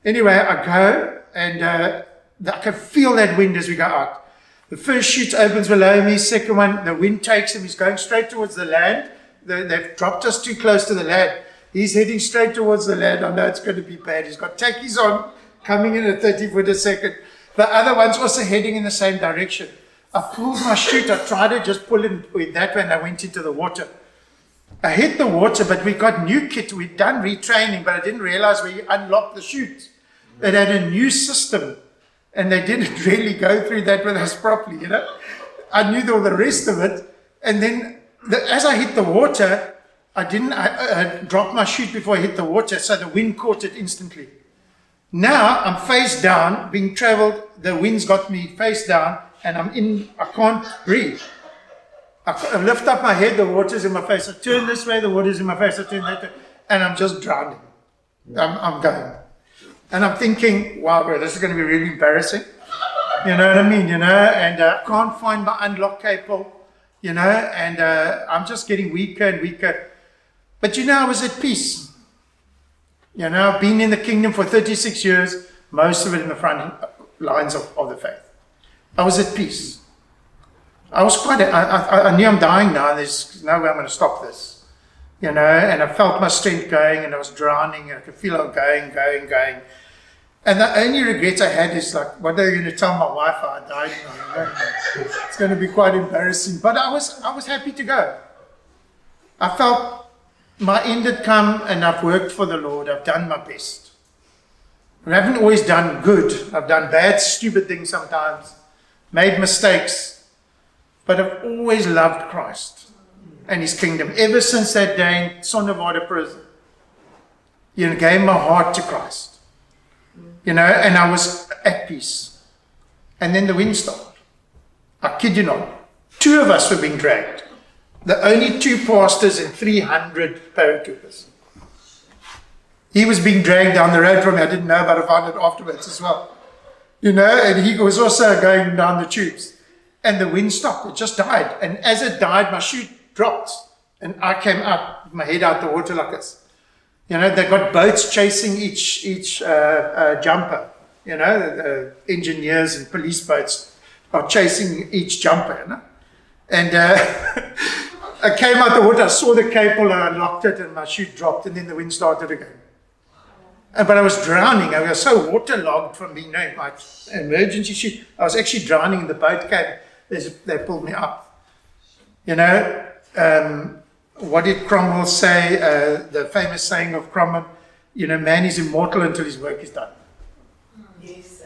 Anyway, I go and uh, I can feel that wind as we go out. The first chute opens below me, second one, the wind takes him, he's going straight towards the land. They, they've dropped us too close to the land. He's heading straight towards the land. I know it's going to be bad. He's got tackies on, coming in at 30 foot a second. The other one's also heading in the same direction. I pulled my chute. I tried to just pull it with that when I went into the water. I hit the water, but we got new kit. We'd done retraining, but I didn't realize we unlocked the chute. It had a new system, and they didn't *laughs* really go through that with us properly, you know. I knew all the rest of it, and then the, as I hit the water, I didn't I, I dropped my chute before I hit the water, so the wind caught it instantly. Now I'm face down, being traveled. The wind's got me face down, and I'm in. I can't breathe. I, lift up my head, the water's in my face. I turn this way, the water's in my face. I turn that way, and I'm just drowning. I'm, I'm going, and I'm thinking, wow, bro, this is going to be really embarrassing. You know what I mean? You know, and uh, I can't find my unlock cable. You know, and uh, I'm just getting weaker and weaker. But you know, I was at peace. You know, I've been in the kingdom for 36 years, most of it in the front lines of, of the faith. I was at peace. I was quite, I, knew I'm dying now, there's no way I'm going to stop this. You know, and I felt my strength going and I was drowning and I could feel it going, going, going. And the only regret I had is like, what are you going to tell my wife I died? You know? It's going to be quite embarrassing. But I was, I was happy to go. I felt my end had come and I've worked for the Lord. I've done my best. I haven't always done good. I've done bad, stupid things sometimes, made mistakes, but I've always loved Christ and His kingdom. Ever since that day in Zonderwater prison, you know, gave my heart to Christ. You know, and I was at peace. And then the wind stopped. I kid you not. Two of us were being dragged the only two pastors and 300 paratroopers. He was being dragged down the road from me. I didn't know, but I found it afterwards as well. You know, and he was also going down the tubes. And the wind stopped. It just died. And as it died, my shoe dropped. And I came up, my head out the water like this. You know, they got boats chasing each each uh, uh, jumper. You know, the, the, engineers and police boats are chasing each jumper. You know? And uh, *laughs* I came out the water, I saw the cable, and I locked it, and my shoe dropped, and then the wind started again. And, but I was drowning. I was so waterlogged from being in my emergency chute. I was actually drowning in the boat came. They pulled me up. You know, um, what did Cromwell say? Uh, the famous saying of Cromwell, you know, man is immortal until his work is done. Yes,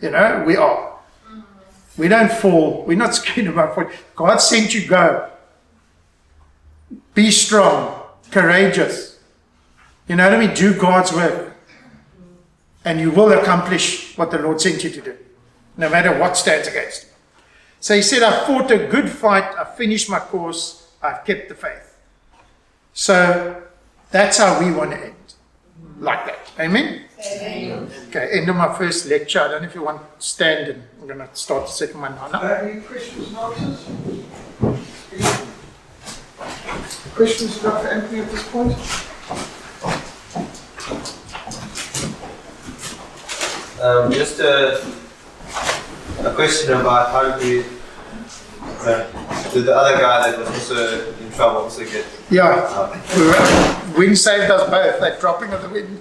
you know, we are. We don't fall. We're not *laughs* scared about falling. God sent you go. Be strong, courageous. You know what I mean? Do God's work. And you will accomplish what the Lord sent you to do, no matter what stands against. So he said, I fought a good fight, I finished my course, I've kept the faith. So that's how we want to end. Like that. Amen? Amen. Okay, end of my first lecture. I don't know if you want to stand and I'm going to start the second one now. Uh, any questions and answers? Questions for Dr. Anthony at this point? Um, just a, a question about how do we, uh, did the other guy that was also in trouble also get Yeah, we were, wind saved us both, that dropping of the wind.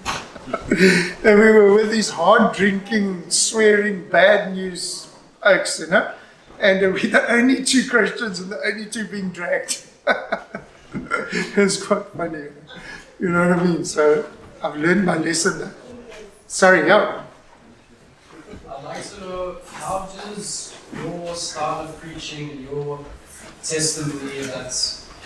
*laughs* and we were with these hard drinking, swearing, bad news oaks, you know? And uh, we're the only two Christians and the only two being dragged. *laughs* it's quite funny. You know what I mean? So, I've learned my lesson. Sorry, yeah. I'd like to know how does your style of preaching and your testimony that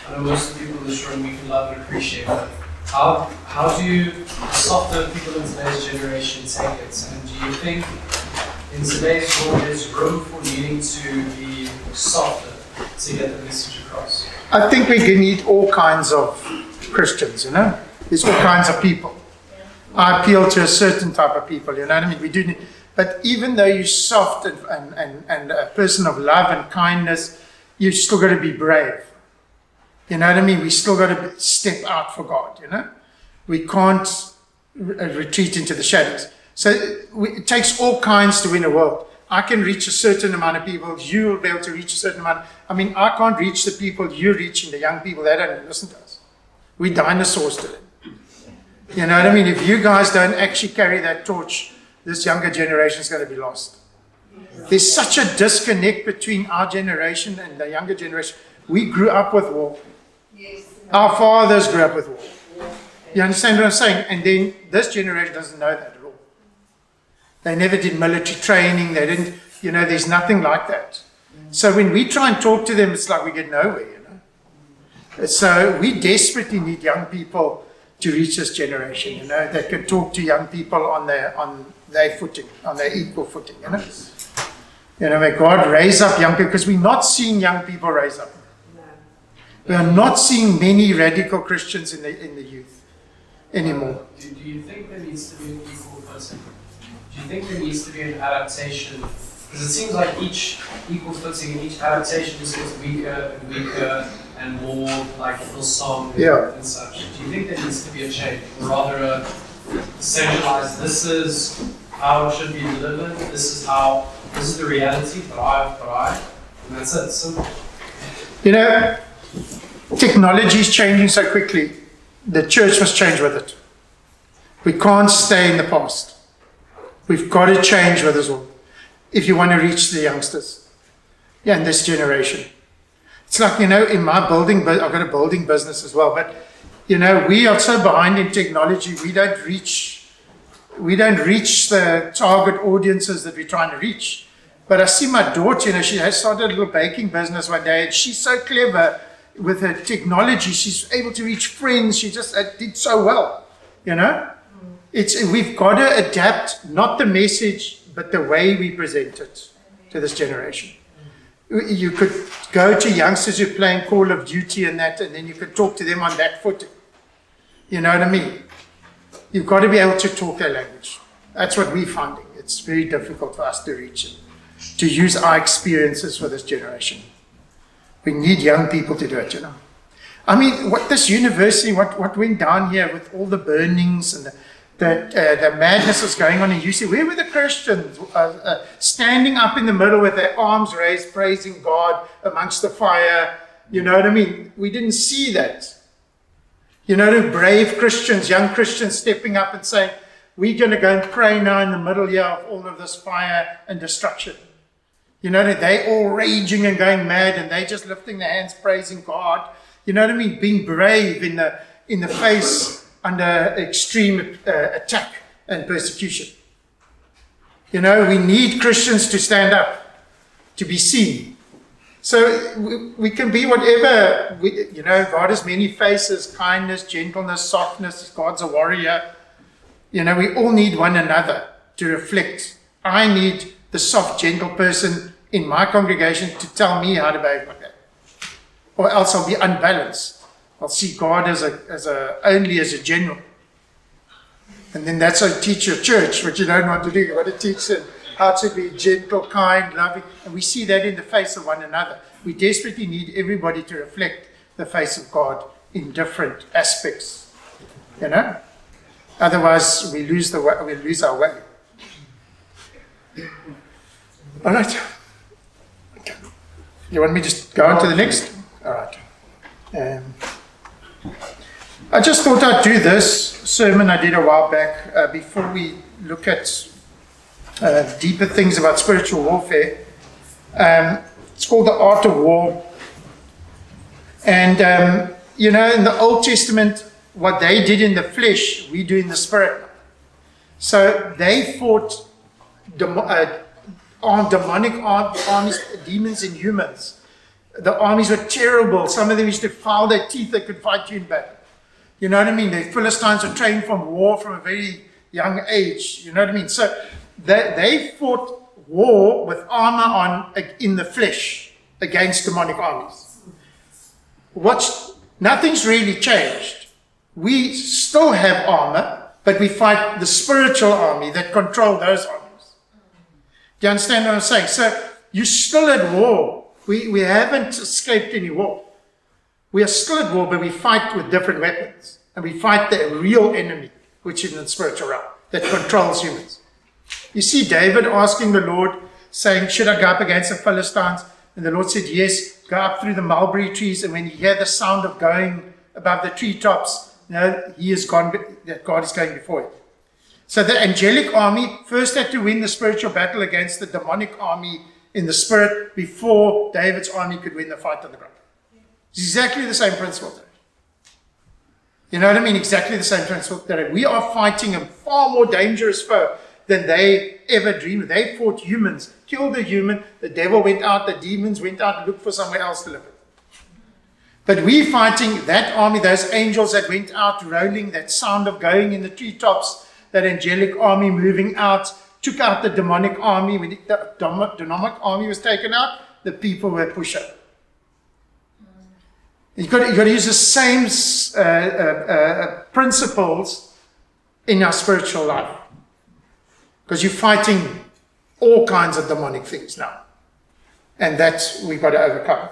I know most of the people in this room we can love and appreciate, but how how do softer people in today's generation take it? And do you think in today's world there's room for needing to be softer to get the message across? I think we can need all kinds of Christians, you know? There's all kinds of people. I appeal to a certain type of people, you know what I mean? We do need, but even though you're soft and, and, and, a person of love and kindness, you still got to be brave. You know what I mean? We still got to step out for God, you know? We can't re- retreat into the shadows. So it takes all kinds to win a world. I can reach a certain amount of people. You will be able to reach a certain amount. I mean, I can't reach the people you're reaching, the young people. They don't listen to us. We dinosaurs to them. You know what I mean? If you guys don't actually carry that torch, this younger generation is going to be lost. There's such a disconnect between our generation and the younger generation. We grew up with war. Our fathers grew up with war. You understand what I'm saying? And then this generation doesn't know that at all. They never did military training. They didn't, you know, there's nothing like that. So when we try and talk to them, it's like we get nowhere, you know. So we desperately need young people to reach this generation, you know, that can talk to young people on their on their footing, on their equal footing, you know. You know, may God raise up young people because we're not seeing young people raise up. We are not seeing many radical Christians in the in the youth anymore. Uh, do, do you think there needs to be an equal footing? Do you think there needs to be an adaptation? Because it seems like each equal footing and each adaptation just gets weaker and weaker and more like Hillsong Yeah. and such. Do you think there needs to be a change? Or rather a centralized, this is how it should be delivered, this is how, this is the reality for I, for I, and that's it. Simple. You know, technology is changing so quickly. The church must change with it. We can't stay in the past. We've got to change with us all if you want to reach the youngsters. Yeah, in this generation. It's like, you know, in my building, but I've got a building business as well, but you know, we are so behind in technology, we don't reach we don't reach the target audiences that we're trying to reach. But I see my daughter, you know, she has started a little baking business one day, and she's so clever with her technology. She's able to reach friends. She just uh, did so well, you know. It's we've got to adapt not the message, but the way we present it to this generation. You could go to youngsters who are playing Call of Duty and that, and then you could talk to them on that footing. You know what I mean? You've got to be able to talk their language. That's what we're finding. It's very difficult for us to reach it, to use our experiences for this generation. We need young people to do it, you know. I mean, what this university, what, what went down here with all the burnings and the, the, uh, the madness that's going on in UC, where were the Christians uh, uh, standing up in the middle with their arms raised, praising God amongst the fire? You know what I mean? We didn't see that. You know, the brave Christians, young Christians stepping up and saying, We're going to go and pray now in the middle here of all of this fire and destruction. You know, that they all raging and going mad and they're just lifting their hands, praising God. You know what I mean? Being brave in the in the face under extreme uh, attack and persecution. You know, we need Christians to stand up, to be seen. So we, we can be whatever, we, you know, God has many faces kindness, gentleness, softness. God's a warrior. You know, we all need one another to reflect. I need the soft, gentle person in my congregation to tell me how to behave like that. Or else I'll be unbalanced. I'll see God as a, as a, only as a general. And then that's how you teach your church, what you don't want to do. You've got to teach them how to be gentle, kind, loving. And we see that in the face of one another. We desperately need everybody to reflect the face of God in different aspects. You know? Otherwise, we lose, the way, we lose our way. All right. You want me to just go on to the next? All right. Um, I just thought I'd do this sermon I did a while back uh, before we look at uh, deeper things about spiritual warfare. Um, it's called The Art of War. And, um, you know, in the Old Testament, what they did in the flesh, we do in the spirit. So they fought demo- uh, armed demonic ar- armies, demons and humans. The armies were terrible. Some of them used to file their teeth, they could fight you in battle. You know what I mean? The Philistines were trained from war from a very young age. You know what I mean? So they, they fought war with armor on in the flesh against demonic armies. What's nothing's really changed. We still have armor, but we fight the spiritual army that control those armies. Do you understand what I'm saying? So you're still at war. We, we haven't escaped any war. We are still at war, but we fight with different weapons. And we fight the real enemy, which is in the spiritual realm, that controls humans. You see David asking the Lord, saying, Should I go up against the Philistines? And the Lord said, Yes, go up through the mulberry trees. And when you hear the sound of going above the treetops, you know, he is gone, that God is going before you. So the angelic army first had to win the spiritual battle against the demonic army in the spirit before David's army could win the fight on the ground. It's exactly the same principle. You know what I mean? Exactly the same principle. That we are fighting a far more dangerous foe than they ever dreamed. They fought humans, killed the human. The devil went out, the demons went out and looked for somewhere else to live. But we fighting that army, those angels that went out rolling, that sound of going in the treetops, that angelic army moving out, took out the demonic army. When the demonic army was taken out, the people were pushed up. You've got, to, you've got to use the same uh, uh, uh, principles in our spiritual life. Because you're fighting all kinds of demonic things now. And that's we've got to overcome.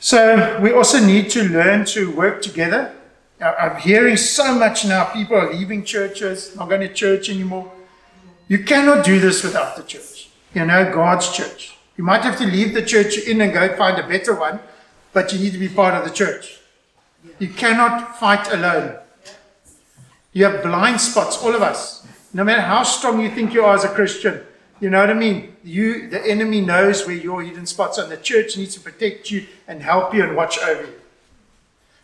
So we also need to learn to work together. I'm hearing so much now people are leaving churches, not going to church anymore. You cannot do this without the church. You know, God's church. You might have to leave the church in and go find a better one, but you need to be part of the church. You cannot fight alone. You have blind spots, all of us. No matter how strong you think you are as a Christian, you know what I mean? You, the enemy knows where your hidden spots are, and the church needs to protect you and help you and watch over you.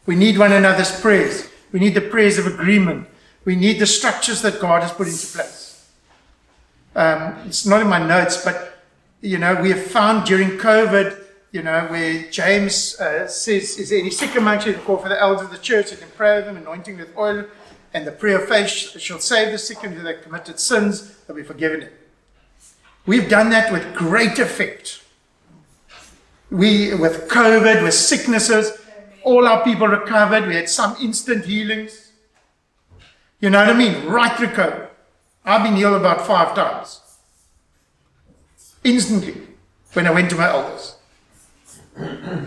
We need one another's prayers. We need the prayers of agreement. We need the structures that God has put into place. Um, it's not in my notes, but you know, we have found during COVID, you know, where James uh, says, Is there any sick amongst you? Call for the elders of the church, they can pray with them, anointing with oil, and the prayer of faith shall save the sick, and who they committed sins, they'll be forgiven them. We've done that with great effect. We, with COVID, with sicknesses, all our people recovered. We had some instant healings. You know what I mean? Right through COVID. I've been healed about five times. Instantly, when I went to my elders.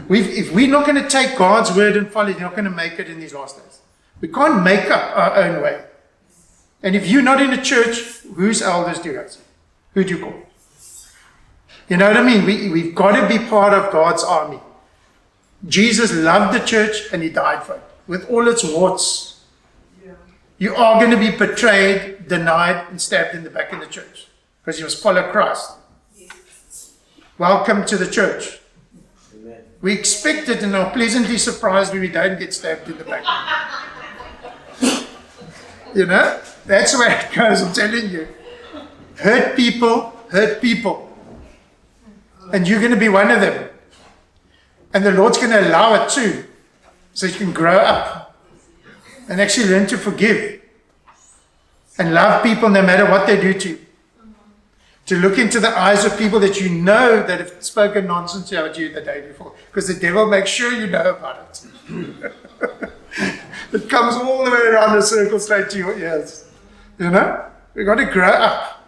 We've, if we're not going to take God's word and follow it, you're not going to make it in these last days. We can't make up our own way. And if you're not in the church, whose elders do you guys? Who do you call? You know what I mean? We, we've got to be part of God's army. Jesus loved the church and he died for it with all its warts. You are going to be betrayed, denied, and stabbed in the back in the church because you must follow Christ. Welcome to the church. Amen. We expect it and are pleasantly surprised when we don't get stabbed in the back. *laughs* you know, that's where it goes, I'm telling you. Hurt people, hurt people. And you're going to be one of them. And the Lord's going to allow it too, so you can grow up and actually learn to forgive and love people no matter what they do to you. To look into the eyes of people that you know that have spoken nonsense about you the day before, because the devil makes sure you know about it. *laughs* it comes all the way around the circle straight to your ears. You know? We've got to grow up.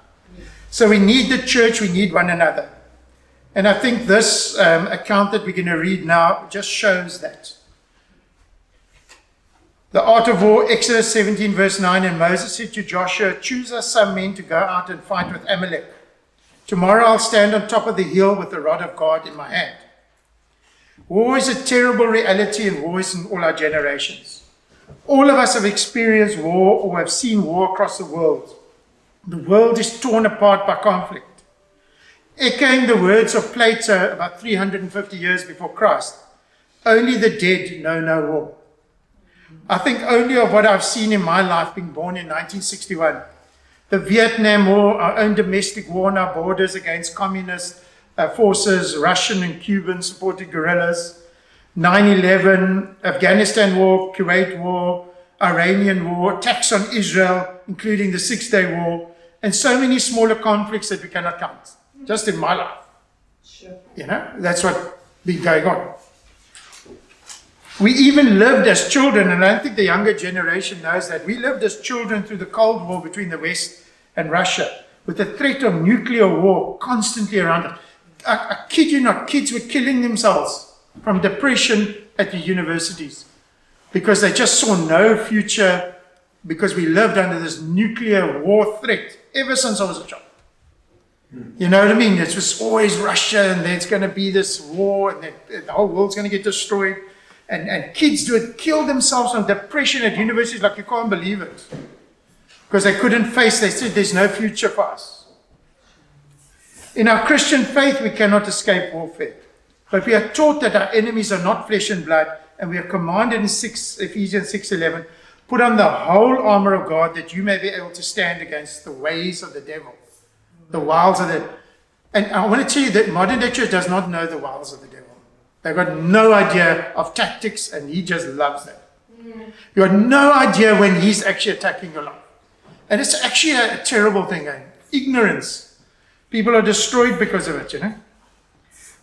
So we need the church, we need one another. And I think this um, account that we're going to read now just shows that. The art of war, Exodus 17, verse 9, and Moses said to Joshua, Choose us some men to go out and fight with Amalek. Tomorrow I'll stand on top of the hill with the rod of God in my hand. War is a terrible reality, and war is in all our generations. All of us have experienced war or have seen war across the world. The world is torn apart by conflict. Echoing the words of Plato about 350 years before Christ, only the dead know no war. I think only of what I've seen in my life, being born in 1961. The Vietnam War, our own domestic war on our borders against communist uh, forces, Russian and Cuban supported guerrillas, 9 11, Afghanistan war, Kuwait war, Iranian war, attacks on Israel, including the Six Day War, and so many smaller conflicts that we cannot count, just in my life. Sure. You know, that's what been going on. We even lived as children, and I don't think the younger generation knows that. We lived as children through the Cold War between the West and Russia, with the threat of nuclear war constantly around us. I, I kid you not, kids were killing themselves from depression at the universities because they just saw no future because we lived under this nuclear war threat ever since I was a child. You know what I mean? It was always Russia, and there's going to be this war, and the, the whole world's going to get destroyed. And, and kids do it, kill themselves from depression at universities like you can't believe it. Because they couldn't face, they said, there's no future for us. In our Christian faith, we cannot escape warfare. But we are taught that our enemies are not flesh and blood, and we are commanded in 6, Ephesians 6.11, put on the whole armor of God that you may be able to stand against the ways of the devil the wiles of the. And I want to tell you that modern day church does not know the wiles of the devil. They've got no idea of tactics, and he just loves them. You have no idea when he's actually attacking your life. And it's actually a terrible thing, eh? ignorance. People are destroyed because of it, you know.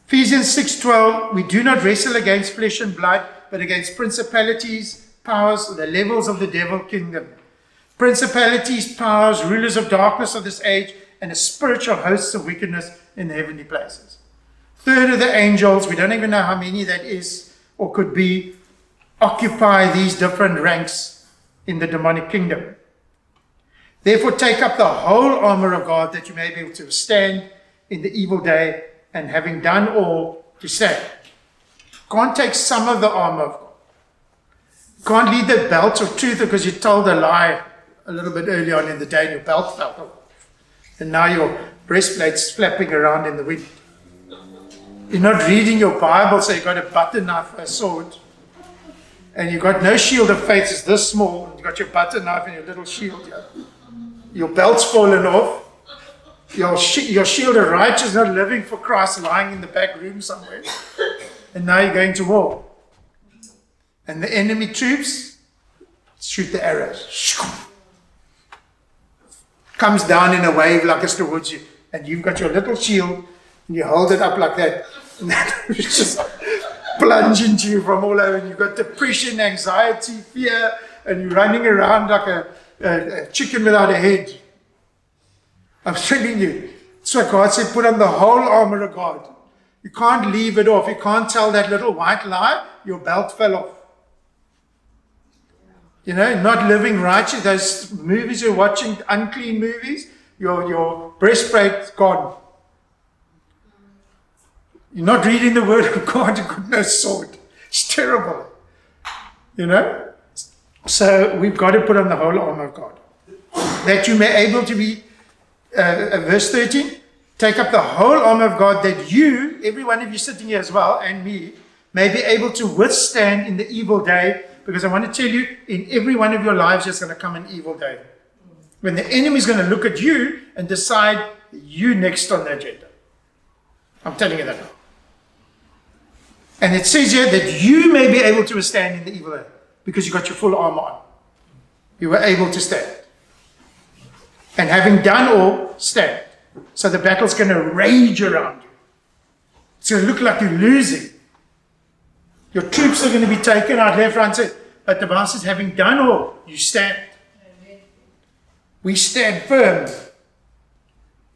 Ephesians 6:12, we do not wrestle against flesh and blood, but against principalities, powers, the levels of the devil kingdom. Principalities, powers, rulers of darkness of this age, and the spiritual hosts of wickedness in the heavenly places. Third of the angels, we don't even know how many that is or could be, occupy these different ranks in the demonic kingdom. Therefore, take up the whole armor of God that you may be able to stand in the evil day, and having done all, to stand. Can't take some of the armor of God. Can't lead the belt of truth because you told a lie a little bit earlier on in the day and your belt fell off and now your breastplate's flapping around in the wind. You're not reading your Bible, so you've got a butter knife, a sword, and you've got no shield of faith, it's this small, you've got your butter knife and your little shield. Your belt's fallen off. Your, sh- your shield of righteousness living for Christ lying in the back room somewhere. And now you're going to war. And the enemy troops shoot the arrows comes down in a wave like it's towards you, and you've got your little shield, and you hold it up like that, *laughs* and it's just plunge into you from all over, and you've got depression, anxiety, fear, and you're running around like a, a, a chicken without a head. I'm telling you, so God said, put on the whole armor of God. You can't leave it off. You can't tell that little white lie, your belt fell off. You know, not living righteous, those movies you're watching, unclean movies, your, your breastplate's gone. You're not reading the word of God, you've got no sword. It's terrible. You know? So we've got to put on the whole armor of God. That you may able to be, uh, uh, verse 13, take up the whole armor of God that you, every one of you sitting here as well, and me, may be able to withstand in the evil day because I want to tell you, in every one of your lives, there's going to come an evil day. When the enemy is going to look at you and decide you next on the agenda. I'm telling you that now. And it says here that you may be able to withstand in the evil day because you got your full armor on. You were able to stand. And having done all, stand. So the battle's going to rage around you. It's going to look like you're losing. Your troops are going to be taken out left, right. But the Bible says, having done all, you stand. We stand firm.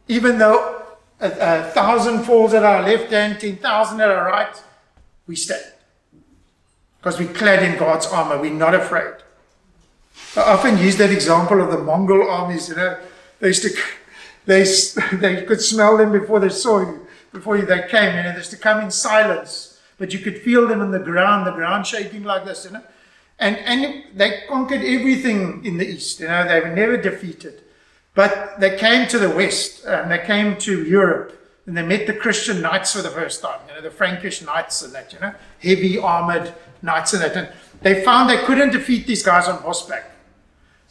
Even though a, a thousand falls at our left hand, ten thousand at our right, we stand. Because we're clad in God's armor. We're not afraid. I often use that example of the Mongol armies, you know. They used to, they, *laughs* they could smell them before they saw you, before they came, you know. They used to come in silence, but you could feel them in the ground, the ground shaking like this, you know. And, and they conquered everything in the east, you know, they were never defeated. But they came to the west, and they came to Europe, and they met the Christian knights for the first time, you know, the Frankish knights and that, you know, heavy armored knights and that. And they found they couldn't defeat these guys on horseback.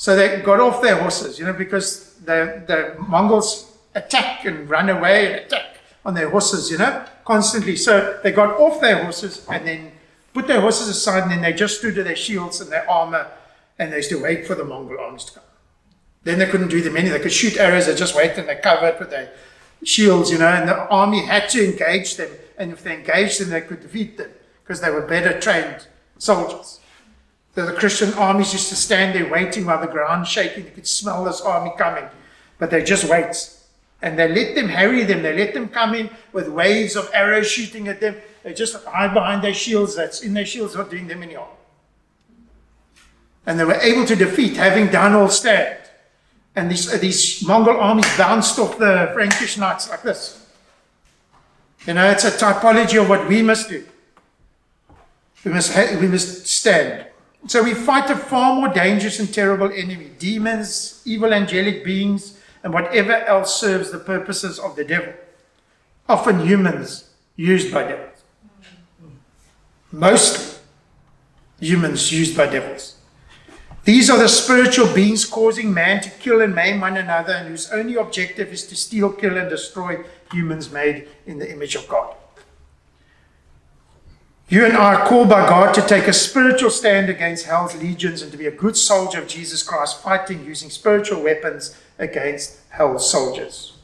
So they got off their horses, you know, because the, the Mongols attack and run away and attack on their horses, you know, constantly. So they got off their horses and then put their horses aside and then they just stood to their shields and their armor and they used to wait for the Mongol armies to come. Then they couldn't do them any. They could shoot arrows, they just wait and they cover it with their shields, you know, and the army had to engage them. And if they engaged them, they could defeat them because they were better trained soldiers. So the Christian armies used to stand there waiting while the ground shaking. You could smell this army coming, but they just wait. And they let them harry them. They let them come in with waves of arrows shooting at them. They just hide behind their shields. That's in their shields, not doing them any harm. And they were able to defeat, having done all stand. And these, uh, these Mongol armies bounced off the Frankish knights like this. You know, it's a typology of what we must do. We must, ha- we must stand. So we fight a far more dangerous and terrible enemy demons, evil angelic beings, and whatever else serves the purposes of the devil. Often humans used by devils. Mostly humans used by devils. These are the spiritual beings causing man to kill and maim one another, and whose only objective is to steal, kill, and destroy humans made in the image of God. You and I are called by God to take a spiritual stand against hell's legions and to be a good soldier of Jesus Christ, fighting using spiritual weapons against hell's soldiers.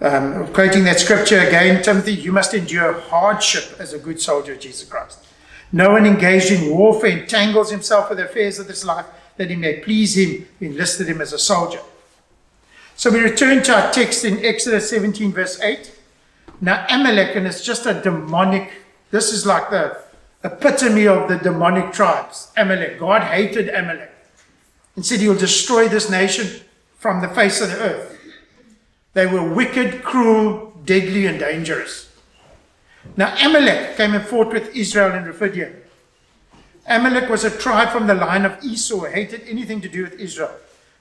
Um, quoting that scripture again, Timothy, you must endure hardship as a good soldier of Jesus Christ. No one engaged in warfare entangles himself with the affairs of this life that he may please him who enlisted him as a soldier. So we return to our text in Exodus 17, verse 8. Now, Amalek, and it's just a demonic, this is like the epitome of the demonic tribes. Amalek. God hated Amalek and said he'll destroy this nation from the face of the earth. They were wicked, cruel, deadly, and dangerous. Now, Amalek came and fought with Israel in Rephidim. Amalek was a tribe from the line of Esau hated anything to do with Israel.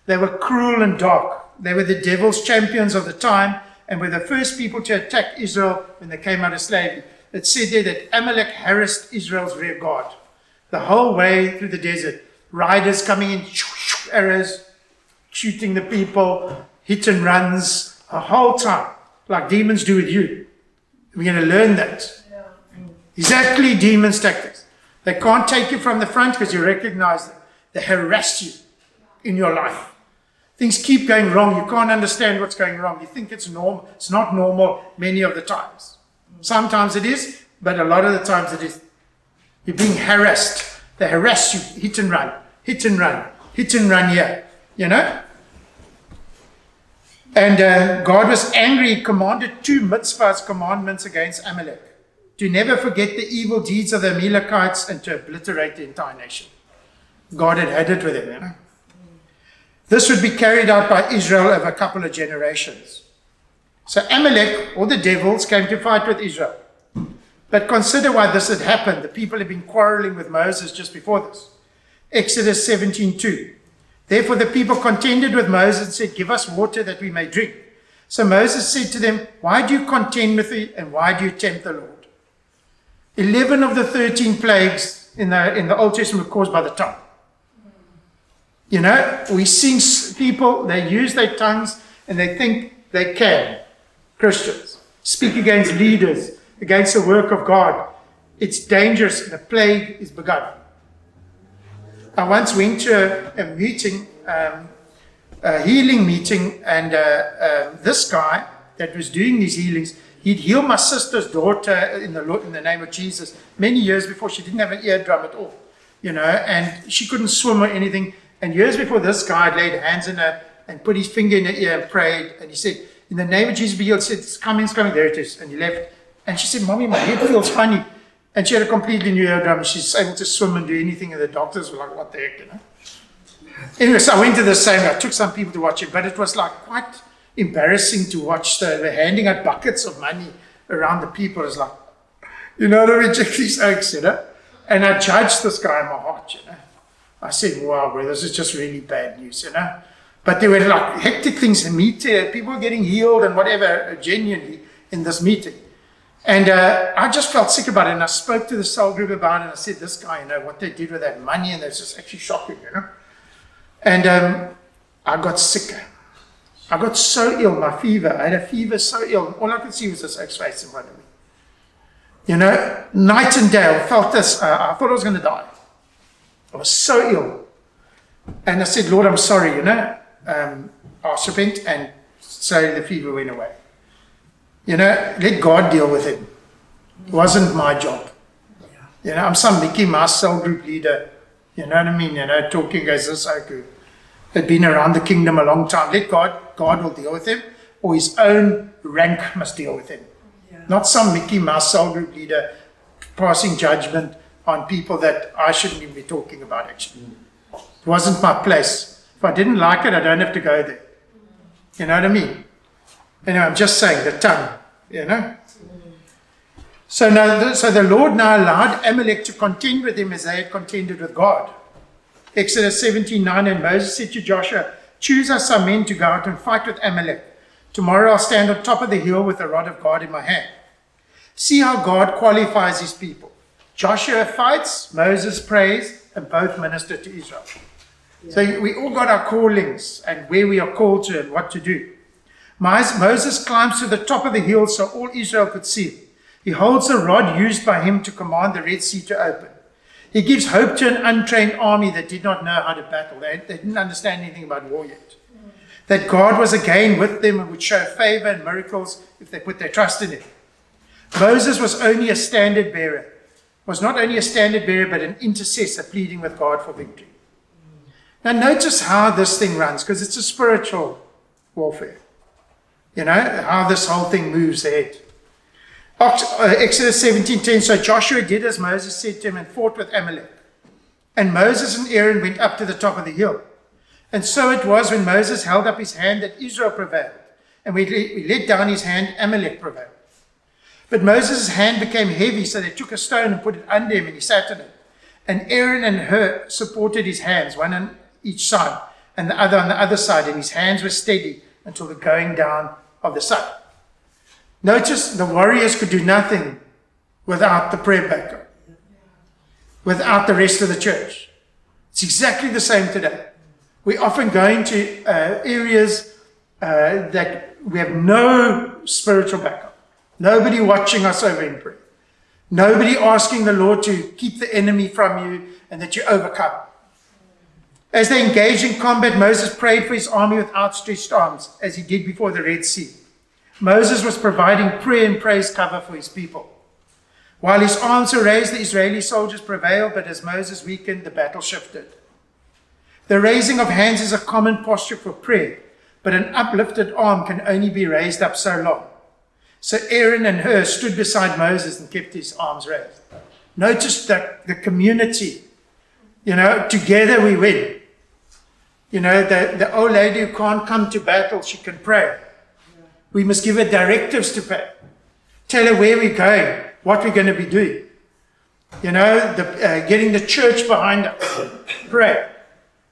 They were cruel and dark. They were the devil's champions of the time and were the first people to attack Israel when they came out of slavery. It said there that Amalek harassed Israel's rear guard the whole way through the desert. Riders coming in, arrows, shooting the people, hit and runs, the whole time, like demons do with you. We're going to learn that. Exactly demons' tactics. They can't take you from the front because you recognize them. They harass you in your life. Things keep going wrong. You can't understand what's going wrong. You think it's normal. It's not normal many of the times. Sometimes it is, but a lot of the times it is. You're being harassed. They harass you, hit and run, hit and run, hit and run here. You know? And uh, God was angry, he commanded two mitzvahs, commandments against Amalek to never forget the evil deeds of the Amalekites and to obliterate the entire nation. God had had it with him, you know. This would be carried out by Israel over a couple of generations. So Amalek, or the devils, came to fight with Israel. But consider why this had happened. The people had been quarreling with Moses just before this. Exodus 17:2. Therefore the people contended with Moses and said, Give us water that we may drink. So Moses said to them, Why do you contend with me and why do you tempt the Lord? Eleven of the thirteen plagues in the in the Old Testament were caused by the tongue. You know, we see people, they use their tongues and they think they can. Christians speak against leaders, against the work of God. It's dangerous. The plague is begun. I once went to a, a meeting, um, a healing meeting, and uh, um, this guy that was doing these healings, he'd heal my sister's daughter in the in the name of Jesus many years before she didn't have an eardrum at all, you know, and she couldn't swim or anything. And years before this guy laid hands on her and put his finger in her ear and prayed, and he said, "In the name of Jesus, be healed." He said, "It's coming, it's coming." There it is, and he left. And she said, "Mommy, my head feels funny." And she had a completely new eardrum. She's able to swim and do anything. And the doctors were like, what the heck, you know? Anyway, so I went to the same. I took some people to watch it, but it was like quite embarrassing to watch. The, the handing out buckets of money around the people. It's like, you know, to reject these oaks, you know? And I judged this guy in my heart, you know? I said, wow, bro, this is just really bad news, you know? But there were like hectic things in meeting. People were getting healed and whatever, genuinely, in this meeting. And uh, I just felt sick about it. And I spoke to the cell group about it. And I said, This guy, you know, what they did with that money, and it's just actually shocking, you know. And um, I got sick. I got so ill, my fever. I had a fever so ill. All I could see was this X face in front of me. You know, night and day, I felt this. Uh, I thought I was going to die. I was so ill. And I said, Lord, I'm sorry, you know. Um, I and so the fever went away. You know, let God deal with it. It wasn't my job. You know, I'm some Mickey Mouse cell group leader. You know what I mean? You know, talking as this could. Had been around the kingdom a long time. Let God, God will deal with him, or his own rank must deal with him. Not some Mickey Mouse cell group leader passing judgment on people that I shouldn't even be talking about, actually. It wasn't my place. If I didn't like it, I don't have to go there. You know what I mean? Anyway, I'm just saying the tongue, you know? So, now, so the Lord now allowed Amalek to contend with him as they had contended with God. Exodus 17 9 And Moses said to Joshua, Choose us some men to go out and fight with Amalek. Tomorrow I'll stand on top of the hill with the rod of God in my hand. See how God qualifies his people. Joshua fights, Moses prays, and both minister to Israel. So we all got our callings and where we are called to and what to do. Moses climbs to the top of the hill so all Israel could see him. He holds the rod used by him to command the Red Sea to open. He gives hope to an untrained army that did not know how to battle. They, they didn't understand anything about war yet. That God was again with them and would show favor and miracles if they put their trust in him. Moses was only a standard bearer, was not only a standard bearer, but an intercessor pleading with God for victory. Now, notice how this thing runs, because it's a spiritual warfare. You know, how this whole thing moves ahead. Uh, Exodus 17:10. So Joshua did as Moses said to him and fought with Amalek. And Moses and Aaron went up to the top of the hill. And so it was when Moses held up his hand that Israel prevailed. And when he let down his hand, Amalek prevailed. But Moses' hand became heavy, so they took a stone and put it under him, and he sat on it. And Aaron and Hur supported his hands, one on each side, and the other on the other side, and his hands were steady until the going down of the sun. Notice the warriors could do nothing without the prayer backup, without the rest of the church. It's exactly the same today. We often go into uh, areas uh, that we have no spiritual backup, nobody watching us over in prayer, nobody asking the Lord to keep the enemy from you and that you overcome. As they engaged in combat, Moses prayed for his army with outstretched arms, as he did before the Red Sea. Moses was providing prayer and praise cover for his people. While his arms were raised, the Israeli soldiers prevailed, but as Moses weakened, the battle shifted. The raising of hands is a common posture for prayer, but an uplifted arm can only be raised up so long. So Aaron and Hur stood beside Moses and kept his arms raised. Notice that the community, you know, together we win. You know, the, the old lady who can't come to battle, she can pray. We must give her directives to pray. Tell her where we're going, what we're going to be doing. You know, the, uh, getting the church behind us. *coughs* Pray.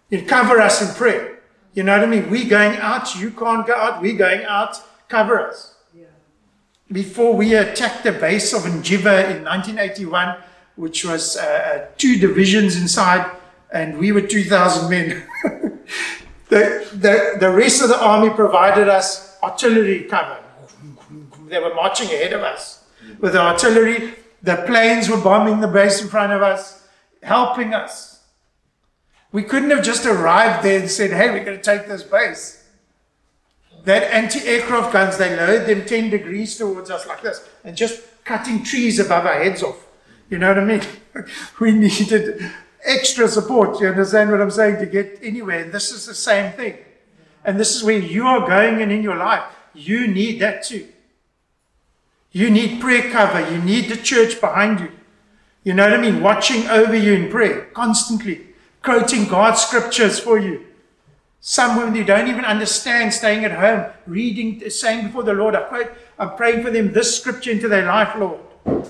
You cover us in prayer. You know what I mean? We're going out, you can't go out, we're going out, cover us. Before we attacked the base of Njiva in 1981, which was uh, uh, two divisions inside, and we were 2,000 men. *laughs* the, the, the rest of the army provided us artillery cover. They were marching ahead of us with the artillery. The planes were bombing the base in front of us, helping us. We couldn't have just arrived there and said, hey, we're going to take this base. That anti aircraft guns, they lowered them 10 degrees towards us like this and just cutting trees above our heads off. You know what I mean? *laughs* we needed extra support. You understand what I'm saying? To get anywhere. And this is the same thing. And this is where you are going and in your life. You need that too. You need prayer cover. You need the church behind you. You know what I mean? Watching over you in prayer constantly, quoting God's scriptures for you. Some women who don't even understand staying at home, reading, saying before the Lord, I quote, I'm praying for them this scripture into their life, Lord.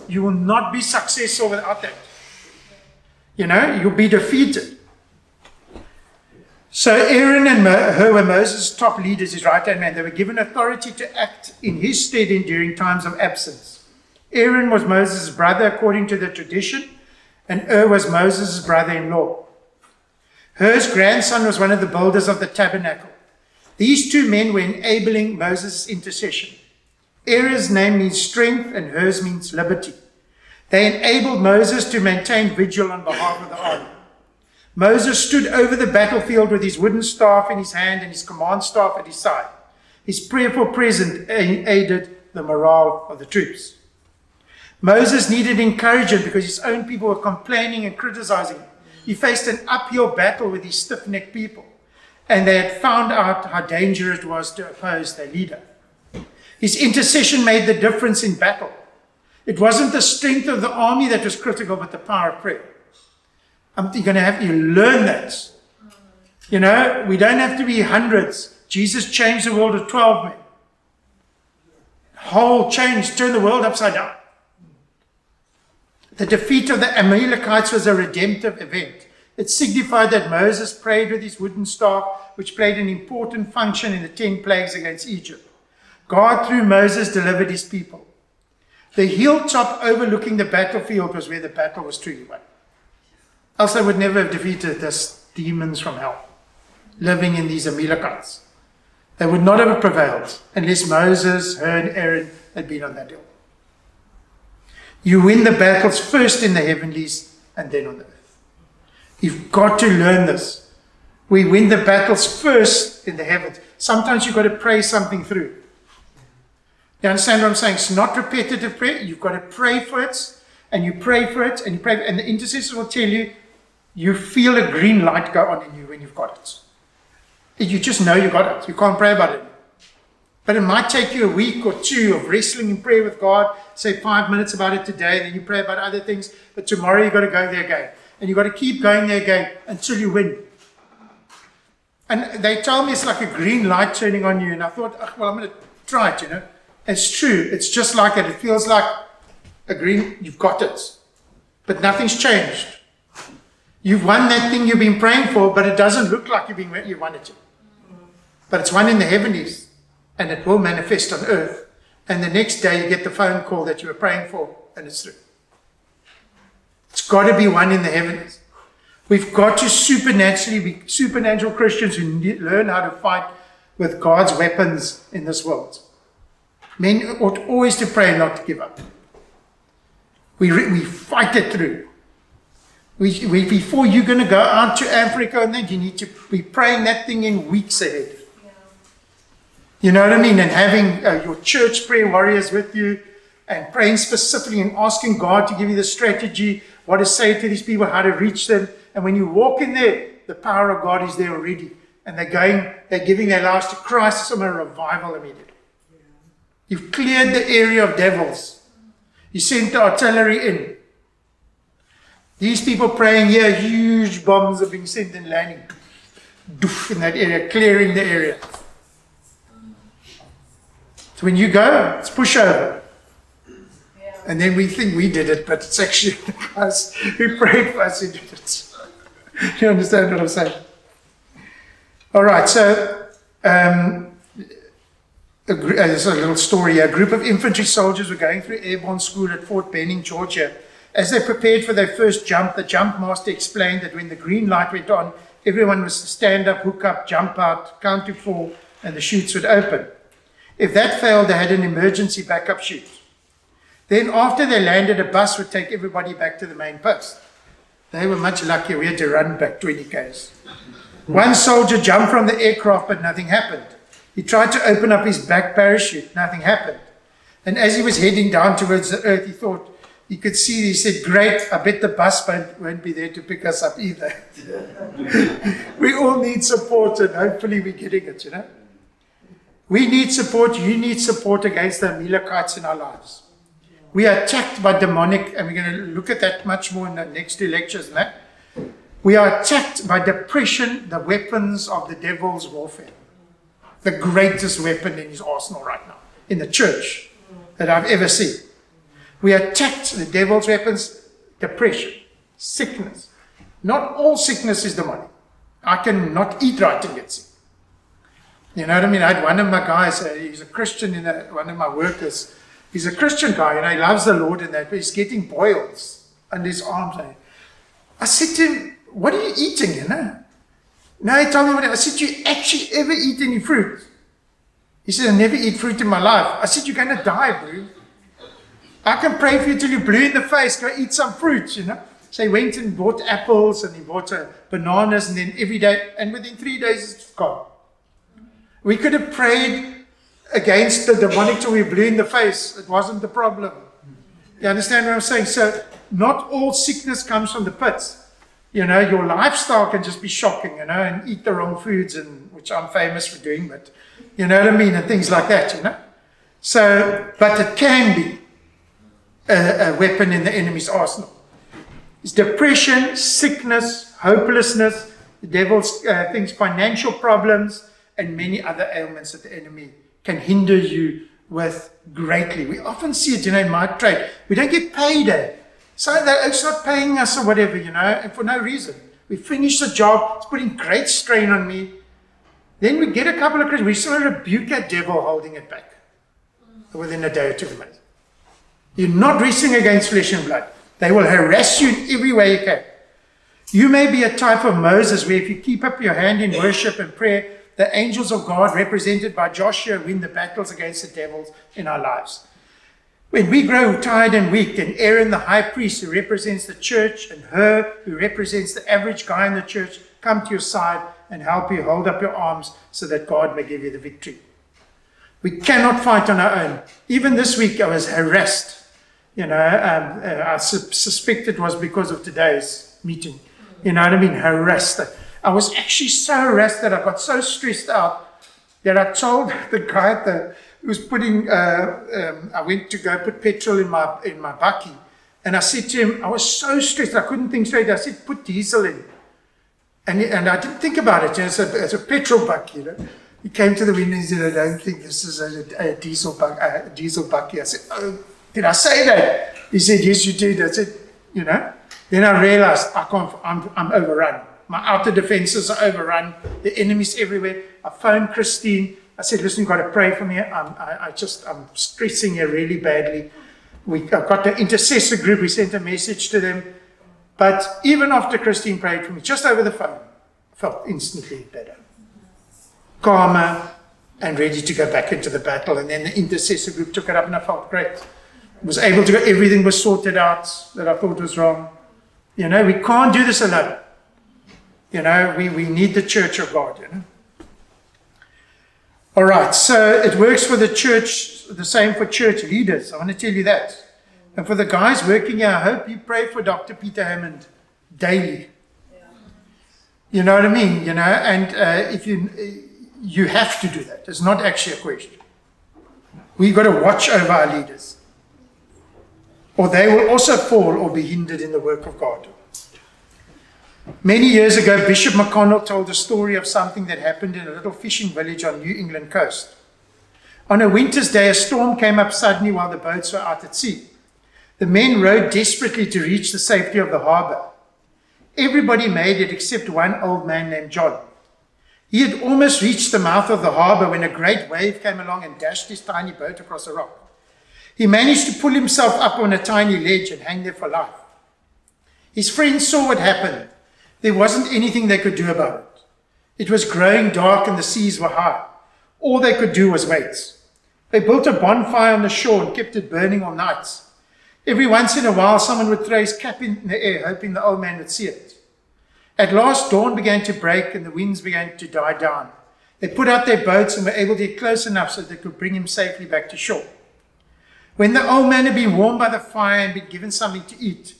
You will not be successful without that. You know, you'll be defeated. So Aaron and Hur were Moses' top leaders, his right hand man. They were given authority to act in his stead in during times of absence. Aaron was Moses' brother according to the tradition, and Hur was Moses' brother in law. Hur's grandson was one of the builders of the tabernacle. These two men were enabling Moses' intercession. Aaron's name means strength, and Hur's means liberty. They enabled Moses to maintain vigil on behalf of the army. Moses stood over the battlefield with his wooden staff in his hand and his command staff at his side. His prayerful presence aided the morale of the troops. Moses needed encouragement because his own people were complaining and criticizing him. He faced an uphill battle with these stiff necked people, and they had found out how dangerous it was to oppose their leader. His intercession made the difference in battle. It wasn't the strength of the army that was critical, but the power of prayer. I'm going to have to learn that. You know, we don't have to be hundreds. Jesus changed the world of 12 men. Whole change, turn the world upside down. The defeat of the Amalekites was a redemptive event. It signified that Moses prayed with his wooden staff, which played an important function in the ten plagues against Egypt. God, through Moses, delivered his people. The hilltop overlooking the battlefield was where the battle was truly won. Else they would never have defeated these demons from hell living in these Amalekites. They would not have prevailed unless Moses, Hur, and Aaron had been on that hill. You win the battles first in the heavenlies and then on the earth. You've got to learn this. We win the battles first in the heavens. Sometimes you've got to pray something through. You understand what I'm saying? It's not repetitive prayer. You've got to pray for it, and you pray for it, and you pray, and the intercessor will tell you, you feel a green light go on in you when you've got it. You just know you got it. You can't pray about it. But it might take you a week or two of wrestling in prayer with God. Say five minutes about it today, then you pray about other things. But tomorrow you've got to go there again. And you've got to keep going there again until you win. And they told me it's like a green light turning on you. And I thought, oh, well, I'm going to try it, you know. It's true. It's just like it. It feels like a green, you've got it. But nothing's changed. You've won that thing you've been praying for, but it doesn't look like you've been you wanted to. But it's won in the heavenlies, and it will manifest on earth. And the next day you get the phone call that you were praying for, and it's through. It's got to be won in the heavens. We've got to supernaturally be supernatural Christians who learn how to fight with God's weapons in this world. Men ought always to pray not to give up. We, we fight it through. We, we, before you're going to go out to Africa and then you need to be praying that thing in weeks ahead. You know what I mean? And having uh, your church prayer warriors with you and praying specifically and asking God to give you the strategy, what to say to these people, how to reach them. And when you walk in there, the power of God is there already. And they're going, they're giving their lives to Christ. It's a revival immediately. You've cleared the area of devils. You sent the artillery in. These people praying here, huge bombs are being sent and landing doof, in that area, clearing the area. So when you go, it's pushover. And then we think we did it, but it's actually *laughs* the guys who prayed for us who did it. *laughs* you understand what I'm saying? All right, so um, a, uh, a little story. A group of infantry soldiers were going through airborne school at Fort Benning, Georgia. As they prepared for their first jump, the jump master explained that when the green light went on, everyone was to stand up, hook up, jump out, count to four, and the chutes would open. If that failed, they had an emergency backup chute. Then, after they landed, a bus would take everybody back to the main post. They were much luckier. We had to run back 20 k's. One soldier jumped from the aircraft, but nothing happened. He tried to open up his back parachute. Nothing happened. And as he was heading down towards the earth, he thought, he could see, he said, Great, I bet the bus won't, won't be there to pick us up either. *laughs* we all need support, and hopefully we're getting it, you know. We need support. You need support against the Amalekites in our lives. We are attacked by demonic, and we're going to look at that much more in the next two lectures. That we are attacked by depression, the weapons of the devil's warfare, the greatest weapon in his arsenal right now in the church that I've ever seen. We attacked the devil's weapons, depression, sickness. Not all sickness is demonic. I cannot eat right and get sick. You know what I mean? I had one of my guys, uh, he's a Christian, in a, one of my workers, He's a Christian guy, you know, he loves the Lord and that, but he's getting boils under his arms. I said to him, What are you eating, you know? No, he told me what I said, you actually ever eat any fruit? He said, I never eat fruit in my life. I said, You're going to die, bro. I can pray for you till you're blue in the face. Go eat some fruit, you know. So he went and bought apples and he bought uh, bananas, and then every day, and within three days, it's gone. We could have prayed against the demonic till we blue in the face. It wasn't the problem. You understand what I'm saying? So, not all sickness comes from the pits. You know, your lifestyle can just be shocking, you know, and eat the wrong foods, and which I'm famous for doing, but you know what I mean, and things like that, you know. So, but it can be a, a weapon in the enemy's arsenal. It's depression, sickness, hopelessness, the devil's uh, things, financial problems, and many other ailments that the enemy can hinder you with greatly. We often see it, you know, in my trade. We don't get paid. So that it's not paying us or whatever, you know, and for no reason. We finish the job, it's putting great strain on me. Then we get a couple of Christians, we sort of rebuke that devil holding it back within a day or two minutes. You're not racing against flesh and blood. They will harass you in every way you can. You may be a type of Moses where if you keep up your hand in worship and prayer, the angels of God, represented by Joshua, win the battles against the devils in our lives. When we grow tired and weak, then Aaron, the high priest, who represents the church, and Hur, who represents the average guy in the church, come to your side and help you hold up your arms so that God may give you the victory. We cannot fight on our own. Even this week, I was harassed you know, um, uh, I su- suspect it was because of today's meeting. You know what I mean? Harassed. I was actually so harassed that I got so stressed out that I told *laughs* the guy at the, who was putting, uh, um, I went to go put petrol in my in my bucky, and I said to him, I was so stressed I couldn't think straight. I said, put diesel in, and and I didn't think about it. As a, as a petrol bucky, you know. He came to the window and said, I don't think this is a, a diesel buck, a diesel bucky. I said, oh. Did I say that? He said, Yes, you did. I said, You know. Then I realized I can't, I'm, I'm overrun. My outer defenses are overrun. The enemy's everywhere. I phoned Christine. I said, Listen, you've got to pray for me. I'm, I, I just, I'm stressing here really badly. We I've got the intercessor group. We sent a message to them. But even after Christine prayed for me, just over the phone, I felt instantly better. Calmer and ready to go back into the battle. And then the intercessor group took it up and I felt great was able to go, everything was sorted out that I thought was wrong. You know, we can't do this alone. You know, we, we need the church of God, you know. All right, so it works for the church, the same for church leaders. I want to tell you that. And for the guys working here, I hope you pray for Dr. Peter Hammond daily. You know what I mean? You know, and uh, if you you have to do that. It's not actually a question. We've got to watch over our leaders or they will also fall or be hindered in the work of God. Many years ago, Bishop McConnell told a story of something that happened in a little fishing village on New England coast. On a winter's day, a storm came up suddenly while the boats were out at sea. The men rowed desperately to reach the safety of the harbor. Everybody made it except one old man named John. He had almost reached the mouth of the harbor when a great wave came along and dashed his tiny boat across a rock. He managed to pull himself up on a tiny ledge and hang there for life. His friends saw what happened. There wasn't anything they could do about it. It was growing dark and the seas were high. All they could do was wait. They built a bonfire on the shore and kept it burning all night. Every once in a while, someone would throw his cap in the air, hoping the old man would see it. At last, dawn began to break and the winds began to die down. They put out their boats and were able to get close enough so they could bring him safely back to shore. When the old man had been warmed by the fire and been given something to eat,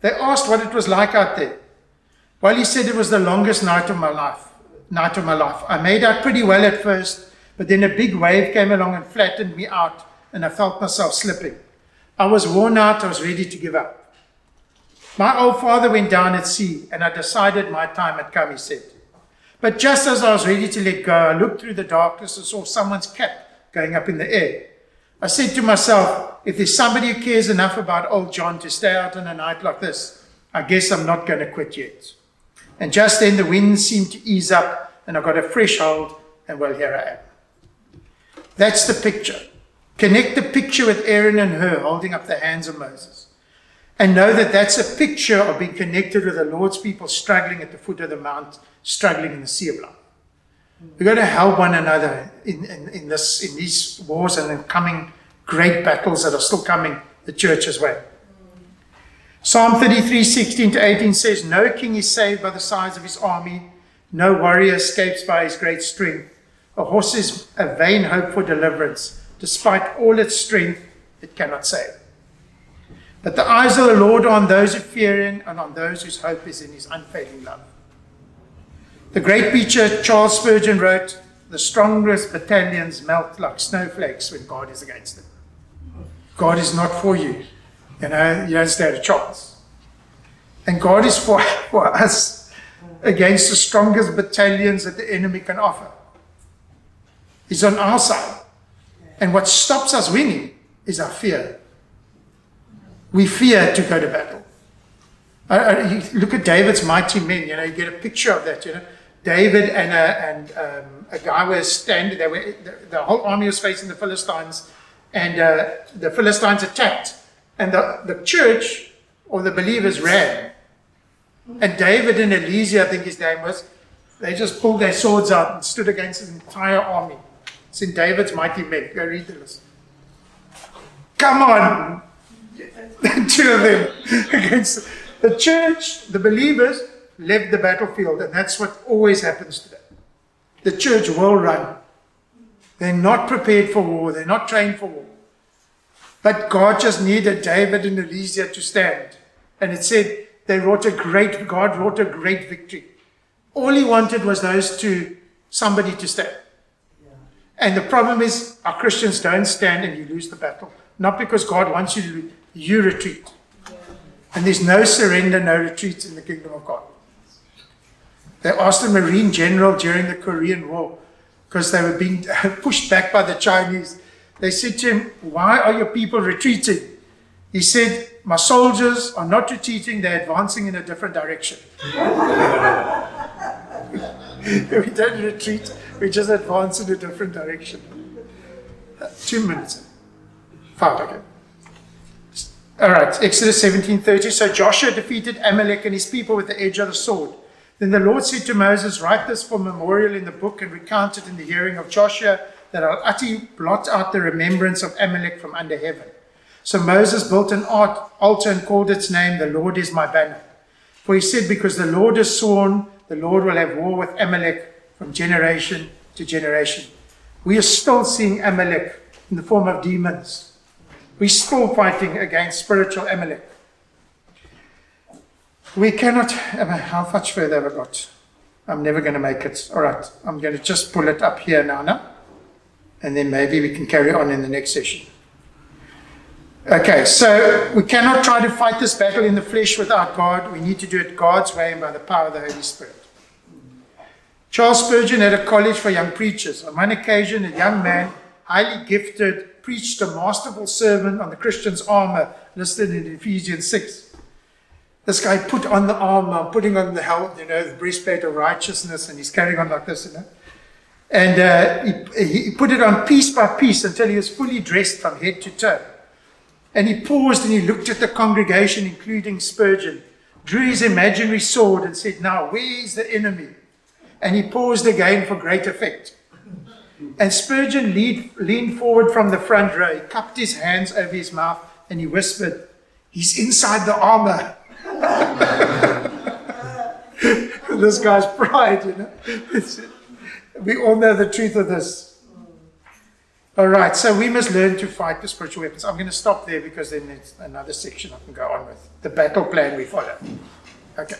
they asked what it was like out there. Well, he said it was the longest night of my life. Night of my life. I made out pretty well at first, but then a big wave came along and flattened me out, and I felt myself slipping. I was worn out, I was ready to give up. My old father went down at sea, and I decided my time had come, he said. But just as I was ready to let go, I looked through the darkness and saw someone's cap going up in the air. I said to myself, if there's somebody who cares enough about old John to stay out on a night like this, I guess I'm not going to quit yet. And just then the wind seemed to ease up and I got a fresh hold, and well, here I am. That's the picture. Connect the picture with Aaron and Hur holding up the hands of Moses. And know that that's a picture of being connected with the Lord's people struggling at the foot of the mount, struggling in the sea of blood. We've got to help one another in, in, in, this, in these wars and in coming great battles that are still coming the church as way. Psalm 33, 16 to 18 says, No king is saved by the size of his army, no warrior escapes by his great strength. A horse is a vain hope for deliverance. Despite all its strength, it cannot save. But the eyes of the Lord are on those who fear him and on those whose hope is in his unfailing love. The great preacher Charles Spurgeon wrote, The strongest battalions melt like snowflakes when God is against them. God is not for you. You know, you don't stand a chance. And God is for, *laughs* for us against the strongest battalions that the enemy can offer. He's on our side. And what stops us winning is our fear. We fear to go to battle. Uh, uh, look at David's mighty men, you know, you get a picture of that, you know. David and a, and um, a guy were standing, they were, the, the, whole army was facing the Philistines, and uh, the Philistines attacked. And the, the church or the believers ran. And David and Eleazar, I think his name was, they just pulled their swords out and stood against his entire army. It's in David's mighty men. Go read the list. Come on! *laughs* Two of them *laughs* against the church, the believers left the battlefield, and that's what always happens today. The church will run. They're not prepared for war, they're not trained for war. But God just needed David and Eleazar to stand. And it said they wrought a great, God wrought a great victory. All he wanted was those two, somebody to stand. And the problem is, our Christians don't stand and you lose the battle. Not because God wants you to, you retreat. And there's no surrender, no retreat in the kingdom of God. They asked a Marine general during the Korean War, because they were being *laughs* pushed back by the Chinese. They said to him, Why are your people retreating? He said, My soldiers are not retreating, they're advancing in a different direction. *laughs* we don't retreat, we just advance in a different direction. Two minutes. Five, okay. All right, Exodus 17:30. So Joshua defeated Amalek and his people with the edge of the sword. Then the Lord said to Moses, Write this for memorial in the book and recount it in the hearing of Joshua, that I'll utterly blot out the remembrance of Amalek from under heaven. So Moses built an altar and called its name, The Lord is my banner. For he said, Because the Lord has sworn, the Lord will have war with Amalek from generation to generation. We are still seeing Amalek in the form of demons. We're still fighting against spiritual Amalek. We cannot, how much further have I got? I'm never going to make it. All right, I'm going to just pull it up here now, now, and then maybe we can carry on in the next session. Okay, so we cannot try to fight this battle in the flesh without God. We need to do it God's way and by the power of the Holy Spirit. Charles Spurgeon had a college for young preachers. On one occasion, a young man, highly gifted, preached a masterful sermon on the Christian's armor listed in Ephesians 6. This guy put on the armor, putting on the helmet, you know, the breastplate of righteousness, and he's carrying on like this, you know. And uh, he, he put it on piece by piece until he was fully dressed from head to toe. And he paused and he looked at the congregation, including Spurgeon, drew his imaginary sword and said, Now, where is the enemy? And he paused again for great effect. And Spurgeon lead, leaned forward from the front row. He cupped his hands over his mouth and he whispered, He's inside the armor. *laughs* this guy's pride, you know. *laughs* we all know the truth of this. All right, so we must learn to fight the spiritual weapons. I'm going to stop there because then there's another section I can go on with. The battle plan we follow. Okay.